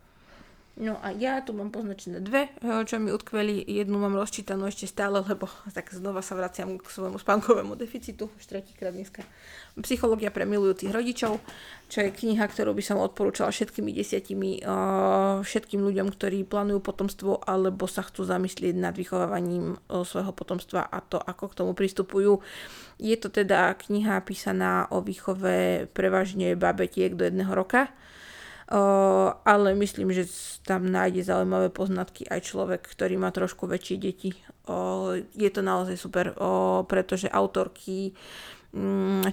No a ja tu mám poznačené dve, eh, čo mi utkveli. Jednu mám rozčítanú ešte stále, lebo tak znova sa vraciam k svojmu spánkovému deficitu, už tretíkrát dneska. Psychológia pre milujúcich rodičov, čo je kniha, ktorú by som odporúčala všetkými desiatimi, uh, všetkým ľuďom, ktorí plánujú potomstvo alebo sa chcú zamyslieť nad vychovávaním uh, svojho potomstva a to, ako k tomu pristupujú. Je to teda kniha písaná o výchove prevažne babetiek do jedného roka ale myslím, že tam nájde zaujímavé poznatky aj človek, ktorý má trošku väčšie deti. Je to naozaj super, pretože autorky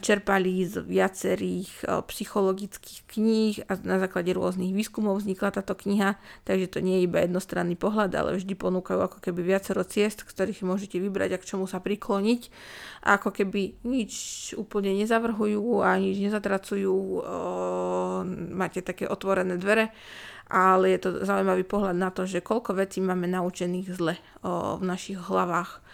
čerpali z viacerých uh, psychologických kníh a na základe rôznych výskumov vznikla táto kniha, takže to nie je iba jednostranný pohľad, ale vždy ponúkajú ako keby viacero ciest, ktorých môžete vybrať a k čomu sa prikloniť a ako keby nič úplne nezavrhujú a nič nezatracujú, uh, máte také otvorené dvere ale je to zaujímavý pohľad na to, že koľko vecí máme naučených zle o, v našich hlavách.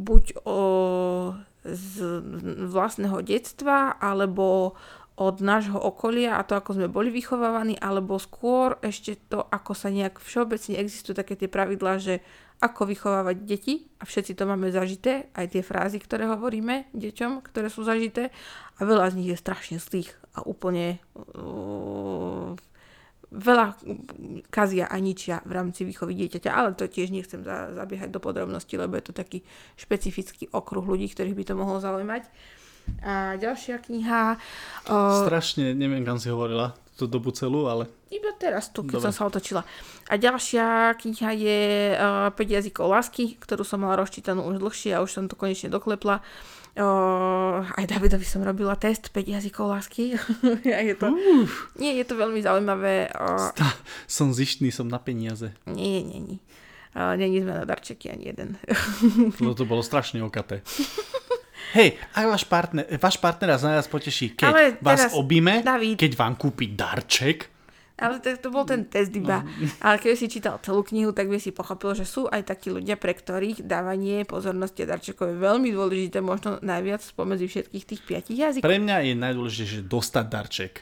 Buď o, z vlastného detstva, alebo od nášho okolia a to, ako sme boli vychovávaní, alebo skôr ešte to, ako sa nejak všeobecne existujú také tie pravidlá, že ako vychovávať deti a všetci to máme zažité, aj tie frázy, ktoré hovoríme deťom, ktoré sú zažité a veľa z nich je strašne zlých a úplne uh, veľa kazia a ničia v rámci výchovy dieťaťa, ale to tiež nechcem za, zabiehať do podrobností, lebo je to taký špecifický okruh ľudí, ktorých by to mohlo zaujímať. A ďalšia kniha... O... Strašne, neviem, kam si hovorila tú dobu celú, ale... Iba teraz tu, keď Dobre. som sa otočila. A ďalšia kniha je uh, 5 jazykov lásky, ktorú som mala rozčítanú už dlhšie a už som to konečne doklepla. Uh, aj Davidovi som robila test 5 jazykov lásky. je to, uh. Nie, je to veľmi zaujímavé. Uh, Stá, som zištný, som na peniaze. Nie, nie, nie. Uh, není sme na darčeky ani jeden. no to bolo strašne okaté. Hej, ak váš partner, váš partner vás najviac poteší, keď Ale vás obíme, David, keď vám kúpi darček, ale to, to bol ten test iba. No. Ale keď si čítal celú knihu, tak by si pochopil, že sú aj takí ľudia, pre ktorých dávanie pozornosti a darčekov je veľmi dôležité, možno najviac spomedzi všetkých tých piatich jazykov. Pre mňa je najdôležitejšie dostať darček.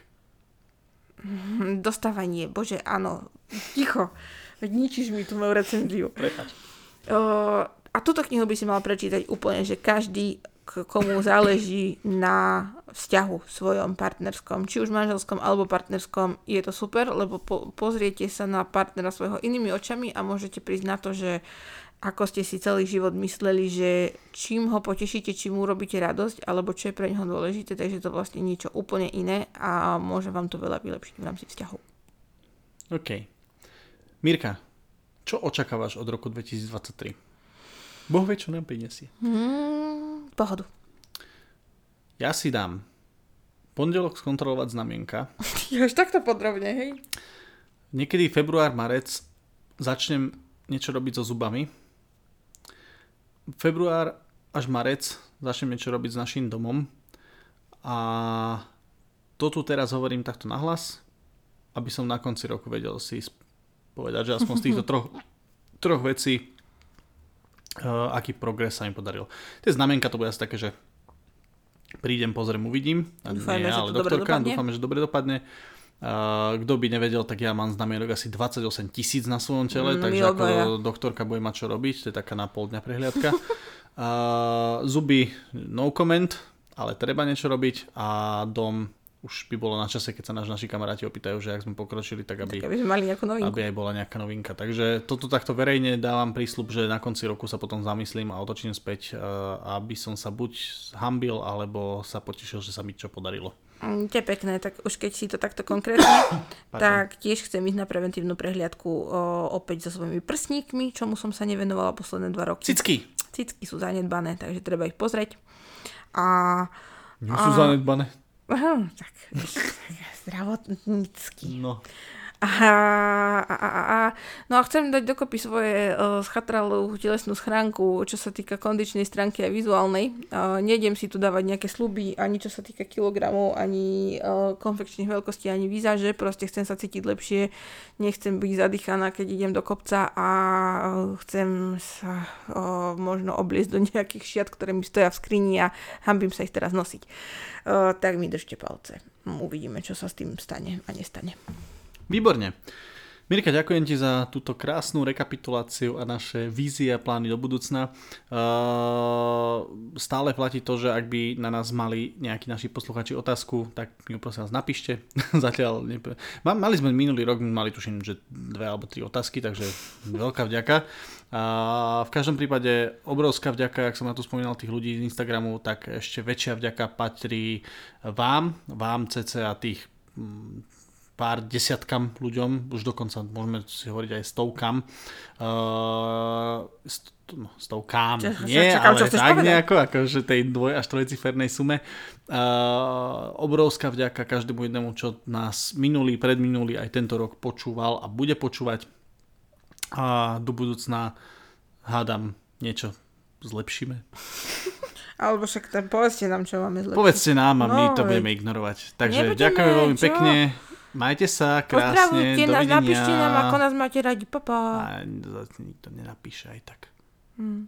Dostávanie, bože, áno. Ticho. Ničíš mi tú moju recenziu. Prepač. a túto knihu by si mal prečítať úplne, že každý komu záleží na vzťahu svojom partnerskom, či už manželskom alebo partnerskom, je to super, lebo po, pozriete sa na partnera svojho inými očami a môžete prísť na to, že ako ste si celý život mysleli, že čím ho potešíte, čím mu robíte radosť, alebo čo je pre neho dôležité, takže to vlastne niečo úplne iné a môže vám to veľa vylepšiť v rámci vzťahu. OK. Mirka, čo očakávaš od roku 2023? Boh vie, čo nám prinesie. Hmm, Pohodu. Ja si dám pondelok skontrolovať znamienka. Až takto podrobne, hej? Niekedy február, marec začnem niečo robiť so zubami. Február až marec začnem niečo robiť s našim domom. A to tu teraz hovorím takto nahlas, aby som na konci roku vedel si povedať, že aspoň z týchto troch, troch vecí uh, aký progres sa im podaril. Tie znamienka to bude asi také, že prídem, pozriem, uvidím. Dúfajme, Nie, ale doktorka, dúfame, že dobre dopadne. Uh, kto by nevedel, tak ja mám znamienok asi 28 tisíc na svojom tele, mm, takže ako ja. doktorka bude mať čo robiť, to je taká na pol dňa prehliadka. uh, zuby, no comment, ale treba niečo robiť a dom už by bolo na čase, keď sa náš, naši kamaráti opýtajú, že ak sme pokročili, tak aby, tak aby sme mali nejakú novinku. Aby aj bola nejaká novinka. Takže toto takto verejne dávam prísľub, že na konci roku sa potom zamyslím a otočím späť, eh, aby som sa buď hambil, alebo sa potešil, že sa mi čo podarilo. Mm, to je pekné, tak už keď si to takto konkrétne, tak tiež chcem ísť na preventívnu prehliadku o, opäť so svojimi prsníkmi, čomu som sa nevenovala posledné dva roky. Cicky! Cicky sú zanedbané, takže treba ich pozrieť. A, Nie sú a... zanedbané. Tak zdravotnícky. No. A, a, a, a, no a chcem dať dokopy svoje uh, schatralú telesnú schránku, čo sa týka kondičnej stránky a vizuálnej. Uh, nejdem si tu dávať nejaké sluby, ani čo sa týka kilogramov, ani uh, konfekčných veľkostí, ani výzaže. Proste chcem sa cítiť lepšie, nechcem byť zadýchaná, keď idem do kopca a chcem sa uh, možno obliecť do nejakých šiat, ktoré mi stoja v skrini a hambím sa ich teraz nosiť. Uh, tak mi držte palce. Uvidíme, čo sa s tým stane a nestane. Výborne. Mirka, ďakujem ti za túto krásnu rekapituláciu a naše vízie a plány do budúcna. Stále platí to, že ak by na nás mali nejakí naši posluchači otázku, tak mi ju prosím vás napíšte. Zatiaľ nepr- Mali sme minulý rok, mali tuším, že dve alebo tri otázky, takže veľká vďaka. A v každom prípade obrovská vďaka, ak som na to spomínal tých ľudí z Instagramu, tak ešte väčšia vďaka patrí vám, vám a tých pár desiatkam ľuďom, už dokonca môžeme si hovoriť aj stovkam, uh, st- no, stovkám, Čo- nie, čakám, ale čo tak povedať. nejako, akože tej dvoj až trojcifernej sume. Uh, obrovská vďaka každému jednému, čo nás minulý, predminulý aj tento rok počúval a bude počúvať. A do budúcna hádam niečo zlepšíme. Alebo však tam povedzte nám, čo máme zlepšiť. Povedzte nám a my No, to budeme ignorovať. Takže ďakujem veľmi čo? pekne. Majte sa krásne. Pozdravujte nás, napíšte nám, ako nás máte radi. Pa, pa. A nikto nenapíše aj tak. Hmm.